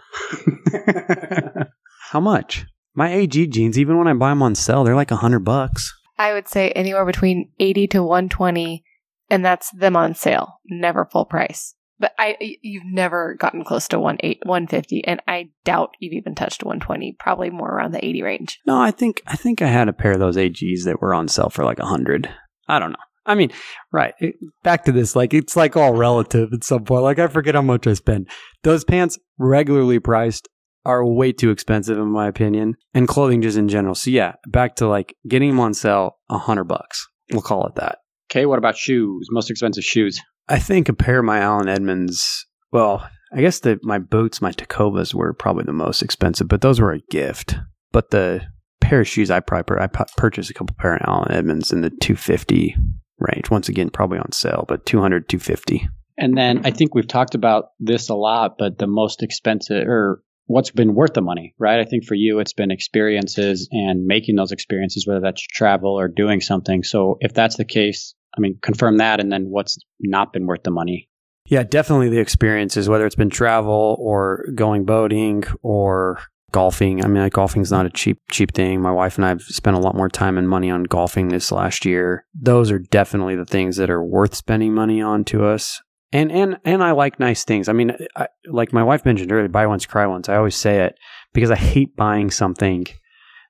How much? My AG jeans, even when I buy them on sale, they're like a hundred bucks. I would say anywhere between eighty to one twenty and that's them on sale, never full price. But I, you've never gotten close to one eight, one fifty, and I doubt you've even touched one twenty. Probably more around the eighty range. No, I think I think I had a pair of those AGs that were on sale for like a hundred. I don't know. I mean, right. It, back to this, like it's like all relative at some point. Like I forget how much I spend. Those pants regularly priced are way too expensive in my opinion, and clothing just in general. So yeah, back to like getting them on sale, a hundred bucks. We'll call it that. Okay, what about shoes? Most expensive shoes? I think a pair of my Allen Edmonds. Well, I guess the my boots, my Tecovas were probably the most expensive, but those were a gift. But the pair of shoes I probably I purchased a couple pair of Allen Edmonds in the 250 range. Once again, probably on sale, but 200 250. And then I think we've talked about this a lot, but the most expensive or what's been worth the money, right? I think for you, it's been experiences and making those experiences, whether that's travel or doing something. So if that's the case, I mean, confirm that. And then what's not been worth the money? Yeah, definitely the experiences, whether it's been travel or going boating or golfing. I mean, like golfing's not a cheap, cheap thing. My wife and I have spent a lot more time and money on golfing this last year. Those are definitely the things that are worth spending money on to us and and and I like nice things. I mean, I, like my wife mentioned earlier, buy once, cry once. I always say it because I hate buying something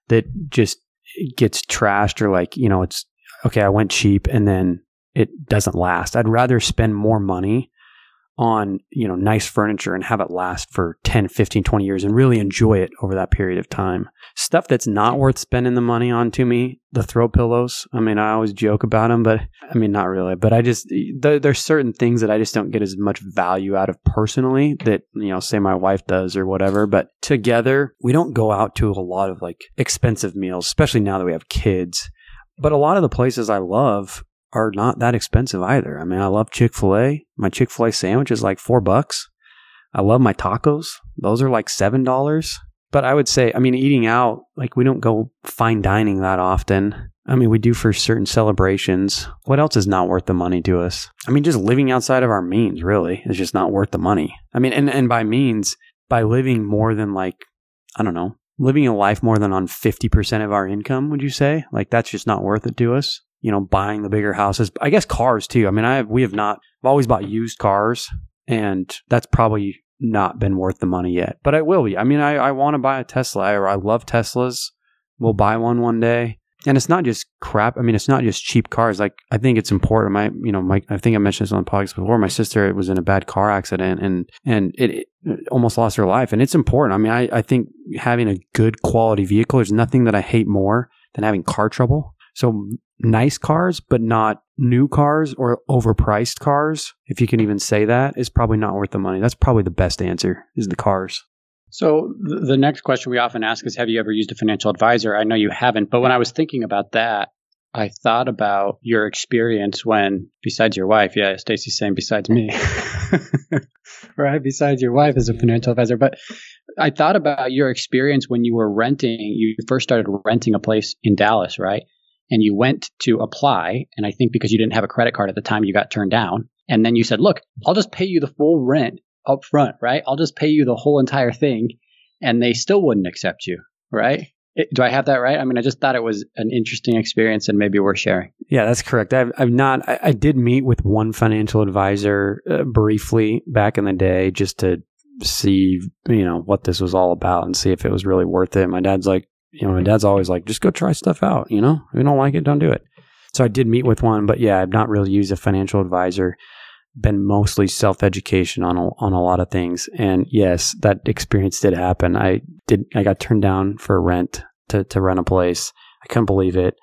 that just gets trashed or like you know it's okay. I went cheap and then it doesn't last. I'd rather spend more money on you know nice furniture and have it last for 10 15 20 years and really enjoy it over that period of time. Stuff that's not worth spending the money on to me the throw pillows. I mean i always joke about them but i mean not really but i just th- there's certain things that i just don't get as much value out of personally that you know say my wife does or whatever but together we don't go out to a lot of like expensive meals especially now that we have kids. But a lot of the places I love are not that expensive either. I mean, I love Chick fil A. My Chick fil A sandwich is like four bucks. I love my tacos. Those are like seven dollars. But I would say, I mean, eating out, like we don't go fine dining that often. I mean, we do for certain celebrations. What else is not worth the money to us? I mean, just living outside of our means really is just not worth the money. I mean, and, and by means, by living more than like, I don't know, living a life more than on 50% of our income, would you say? Like that's just not worth it to us. You know, buying the bigger houses. I guess cars too. I mean, I have, we have not, I've always bought used cars and that's probably not been worth the money yet, but I will be. I mean, I, I want to buy a Tesla. I, I love Teslas. We'll buy one one day. And it's not just crap. I mean, it's not just cheap cars. Like I think it's important. My, you know, my, I think I mentioned this on the podcast before. My sister was in a bad car accident and, and it, it almost lost her life. And it's important. I mean, I, I think having a good quality vehicle, there's nothing that I hate more than having car trouble. So nice cars, but not new cars or overpriced cars, if you can even say that, is probably not worth the money. That's probably the best answer is the cars. So the next question we often ask is have you ever used a financial advisor? I know you haven't, but when I was thinking about that, I thought about your experience when besides your wife, yeah, Stacy's saying besides me. <laughs> right, besides your wife as a financial advisor, but I thought about your experience when you were renting, you first started renting a place in Dallas, right? And you went to apply, and I think because you didn't have a credit card at the time, you got turned down. And then you said, "Look, I'll just pay you the full rent up front, right? I'll just pay you the whole entire thing," and they still wouldn't accept you, right? It, do I have that right? I mean, I just thought it was an interesting experience and maybe worth sharing. Yeah, that's correct. I've, I've not. I, I did meet with one financial advisor uh, briefly back in the day, just to see, you know, what this was all about and see if it was really worth it. My dad's like, you know, my dad's always like, just go try stuff out. You know, if you don't like it, don't do it. So I did meet with one, but yeah, I've not really used a financial advisor. Been mostly self education on a, on a lot of things, and yes, that experience did happen. I did. I got turned down for rent to to rent a place. I couldn't believe it.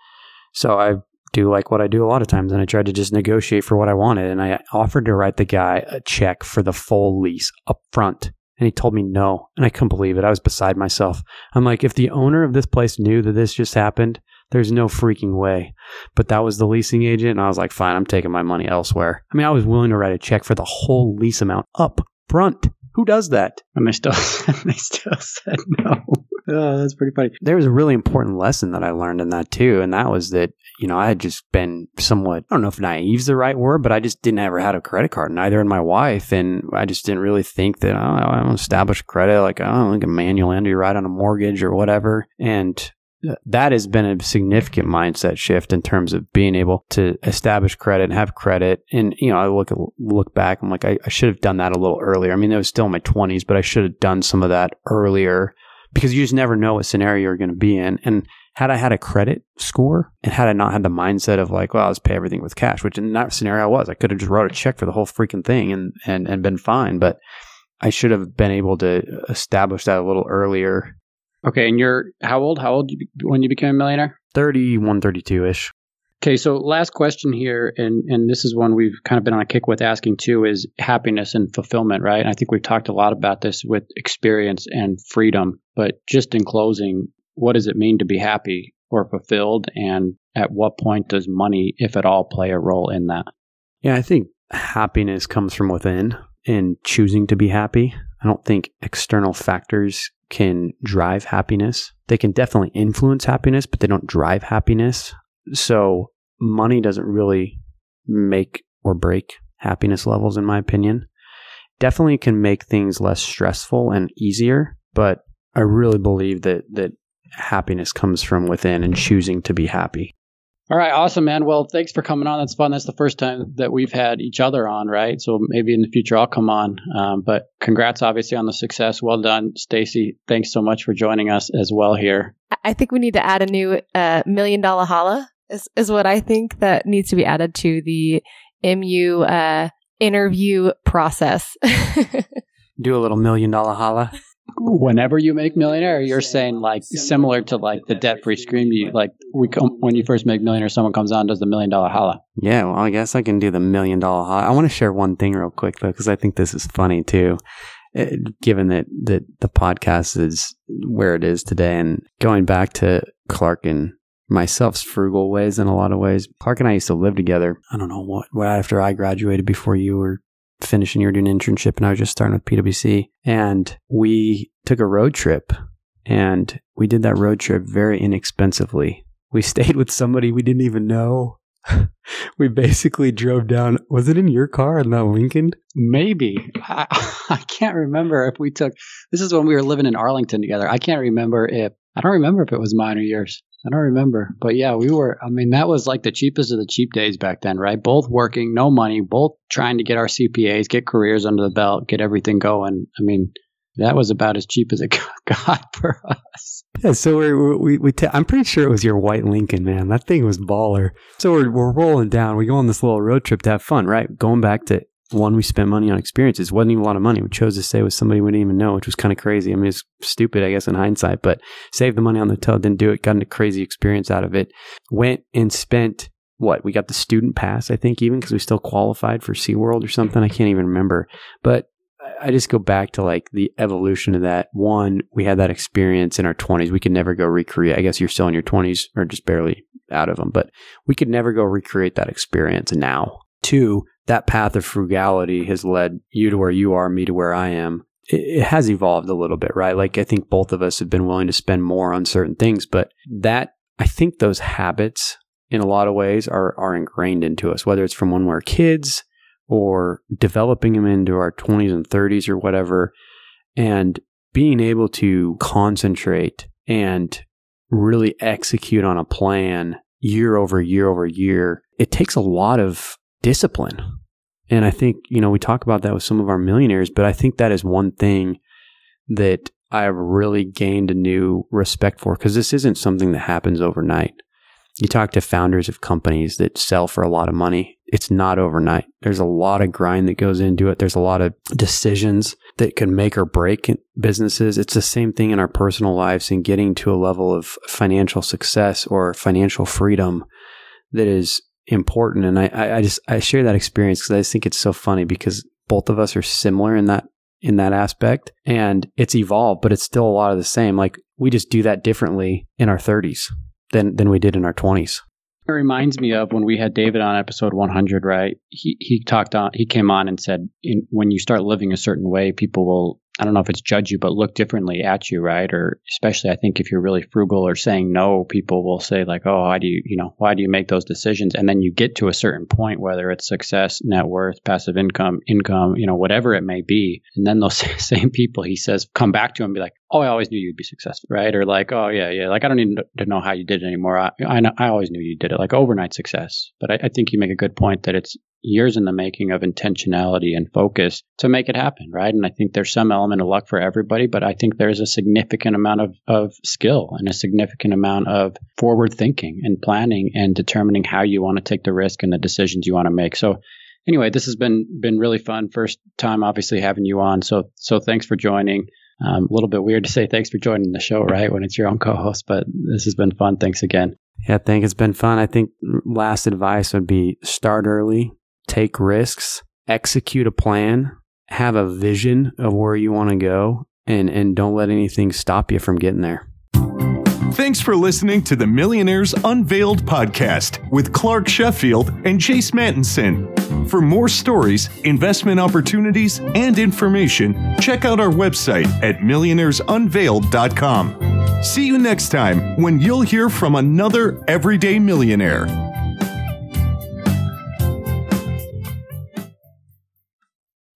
So I do like what I do a lot of times, and I tried to just negotiate for what I wanted, and I offered to write the guy a check for the full lease up front and he told me no. And I couldn't believe it. I was beside myself. I'm like, if the owner of this place knew that this just happened, there's no freaking way. But that was the leasing agent. And I was like, fine, I'm taking my money elsewhere. I mean, I was willing to write a check for the whole lease amount up front. Who does that? And they still, <laughs> they still said no. Oh, that's pretty funny. There was a really important lesson that I learned in that too, and that was that you know I had just been somewhat I don't know if naive is the right word, but I just didn't ever had a credit card, neither in my wife, and I just didn't really think that oh, I don't establish credit like I don't like a manual entry right on a mortgage or whatever, and that has been a significant mindset shift in terms of being able to establish credit and have credit. And you know, I look look back, I'm like, I, I should have done that a little earlier. I mean, it was still in my 20s, but I should have done some of that earlier because you just never know what scenario you're going to be in. And had I had a credit score and had I not had the mindset of like, well, let's pay everything with cash, which in that scenario I was, I could have just wrote a check for the whole freaking thing and, and, and been fine. But I should have been able to establish that a little earlier. Okay. And you're how old? How old when you became a millionaire? 31, 32 ish. Okay, so last question here, and and this is one we've kind of been on a kick with asking too, is happiness and fulfillment, right? And I think we've talked a lot about this with experience and freedom, but just in closing, what does it mean to be happy or fulfilled, and at what point does money, if at all, play a role in that? Yeah, I think happiness comes from within and choosing to be happy. I don't think external factors can drive happiness. They can definitely influence happiness, but they don't drive happiness. So money doesn't really make or break happiness levels, in my opinion. Definitely can make things less stressful and easier, but I really believe that that happiness comes from within and choosing to be happy. All right, awesome, man. Well, thanks for coming on. That's fun. That's the first time that we've had each other on, right? So maybe in the future I'll come on. Um, but congrats, obviously, on the success. Well done, Stacy. Thanks so much for joining us as well here. I think we need to add a new uh, million dollar holla is, is what I think that needs to be added to the MU uh, interview process. <laughs> Do a little million dollar holla. Whenever you make millionaire, you're saying like similar to like the debt free scream. You like we come when you first make millionaire, someone comes on does the million dollar holla. Yeah, well, I guess I can do the million dollar holla. I want to share one thing real quick though, because I think this is funny too. It, eh, given that that the podcast is where it is today, and going back to Clark and myself's frugal ways in a lot of ways. Clark and I used to live together. I don't know what, what after I graduated before you were finishing your doing an internship and I was just starting with PwC. And we took a road trip and we did that road trip very inexpensively. We <laughs> stayed with somebody we didn't even know <laughs> we basically drove down. Was it in your car in that Lincoln? Maybe. I, <laughs> I can't remember if we took. This is when we were living in Arlington together. I can't remember if. I don't remember if it was mine or yours. I don't remember. But yeah, we were, I mean, that was like the cheapest of the cheap days back then, right? Both working, no money, both trying to get our CPAs, get careers under the belt, get everything going. I mean, that was about as cheap as it <laughs> got for us. Yeah, so we're, we we i I'm pretty sure it was your white Lincoln, man. That thing was baller. So we're we're rolling down. We go on this little road trip to have fun, right? Going back to one, we spent money on experiences. wasn't even a lot of money. We chose to stay with somebody we didn't even know, which was kind of crazy. I mean, it's stupid, I guess, in hindsight, but saved the money on the hotel, didn't do it, got a crazy experience out of it. Went and spent what? We got the student pass, I think, even because we still qualified for SeaWorld or something. I can't even remember. But I just go back to like the evolution of that. One, we had that experience in our 20s. We could never go recreate. I guess you're still in your 20s or just barely out of them, but we could never go recreate that experience now. Two, that path of frugality has led you to where you are, me to where I am. It, has evolved a little bit, right? Like I think both of us have been willing to spend more on certain things, but that, I think those habits in a lot of ways are, are ingrained into us, whether it's from when we're kids or developing them into our 20s and 30s or whatever, and being able to concentrate and really execute on a plan year over year over year, it takes a lot of discipline. And I think, you know, we talk about that with some of our millionaires, but I think that is one thing that I've really gained a new respect for because this isn't something that happens overnight. You talk to founders of companies that sell for a lot of money. It's not overnight. There's a lot of grind that goes into it. There's a lot of decisions that can make or break businesses. It's the same thing in our personal lives and getting to a level of financial success or financial freedom that is important. And I, I just, I share that experience because I just think it's so funny because both of us are similar in that in that aspect and it's evolved but it's still a lot of the same like we just do that differently in our 30s than than we did in our 20s. It reminds me of when we had David on episode 100, right? He he talked on he came on and said in, when you start living a certain way, people will I don't know if it's judge you, but look differently at you, right? Or especially, I think if you're really frugal or saying no, people will say like, "Oh, why do you, you know, why do you make those decisions?" And then you get to a certain point, whether it's success, net worth, passive income, income, you know, whatever it may be, and then those <laughs> same people, he says, come back to him and be like, "Oh, I always knew you'd be successful, right?" Or like, "Oh, yeah, yeah, like I don't need to know how you did it anymore. I, I, know, I always knew you did it, like overnight success." But I, I think you make a good point that it's years in the making of intentionality and focus to make it happen, right? And I think there's some element of luck for everybody, but I think there's a significant amount of, of skill and a significant amount of forward thinking and planning and determining how you want to take the risk and the decisions you want to make. So anyway, this has been been really fun. First time obviously having you on. So so thanks for joining. Um, a little bit weird to say thanks for joining the show, right? When it's your own co-host, but this has been fun. Thanks again. Yeah, I think it's been fun. I think last advice would be start early, take risks, execute a plan, have a vision of where you want to go, and, and don't let anything stop you from getting there. Thanks for listening to the Millionaires Unveiled podcast with Clark Sheffield and Jace Mattinson. For more stories, investment opportunities, and information, check out our website at millionairesunveiled.com. See you next time when you'll hear from another everyday millionaire.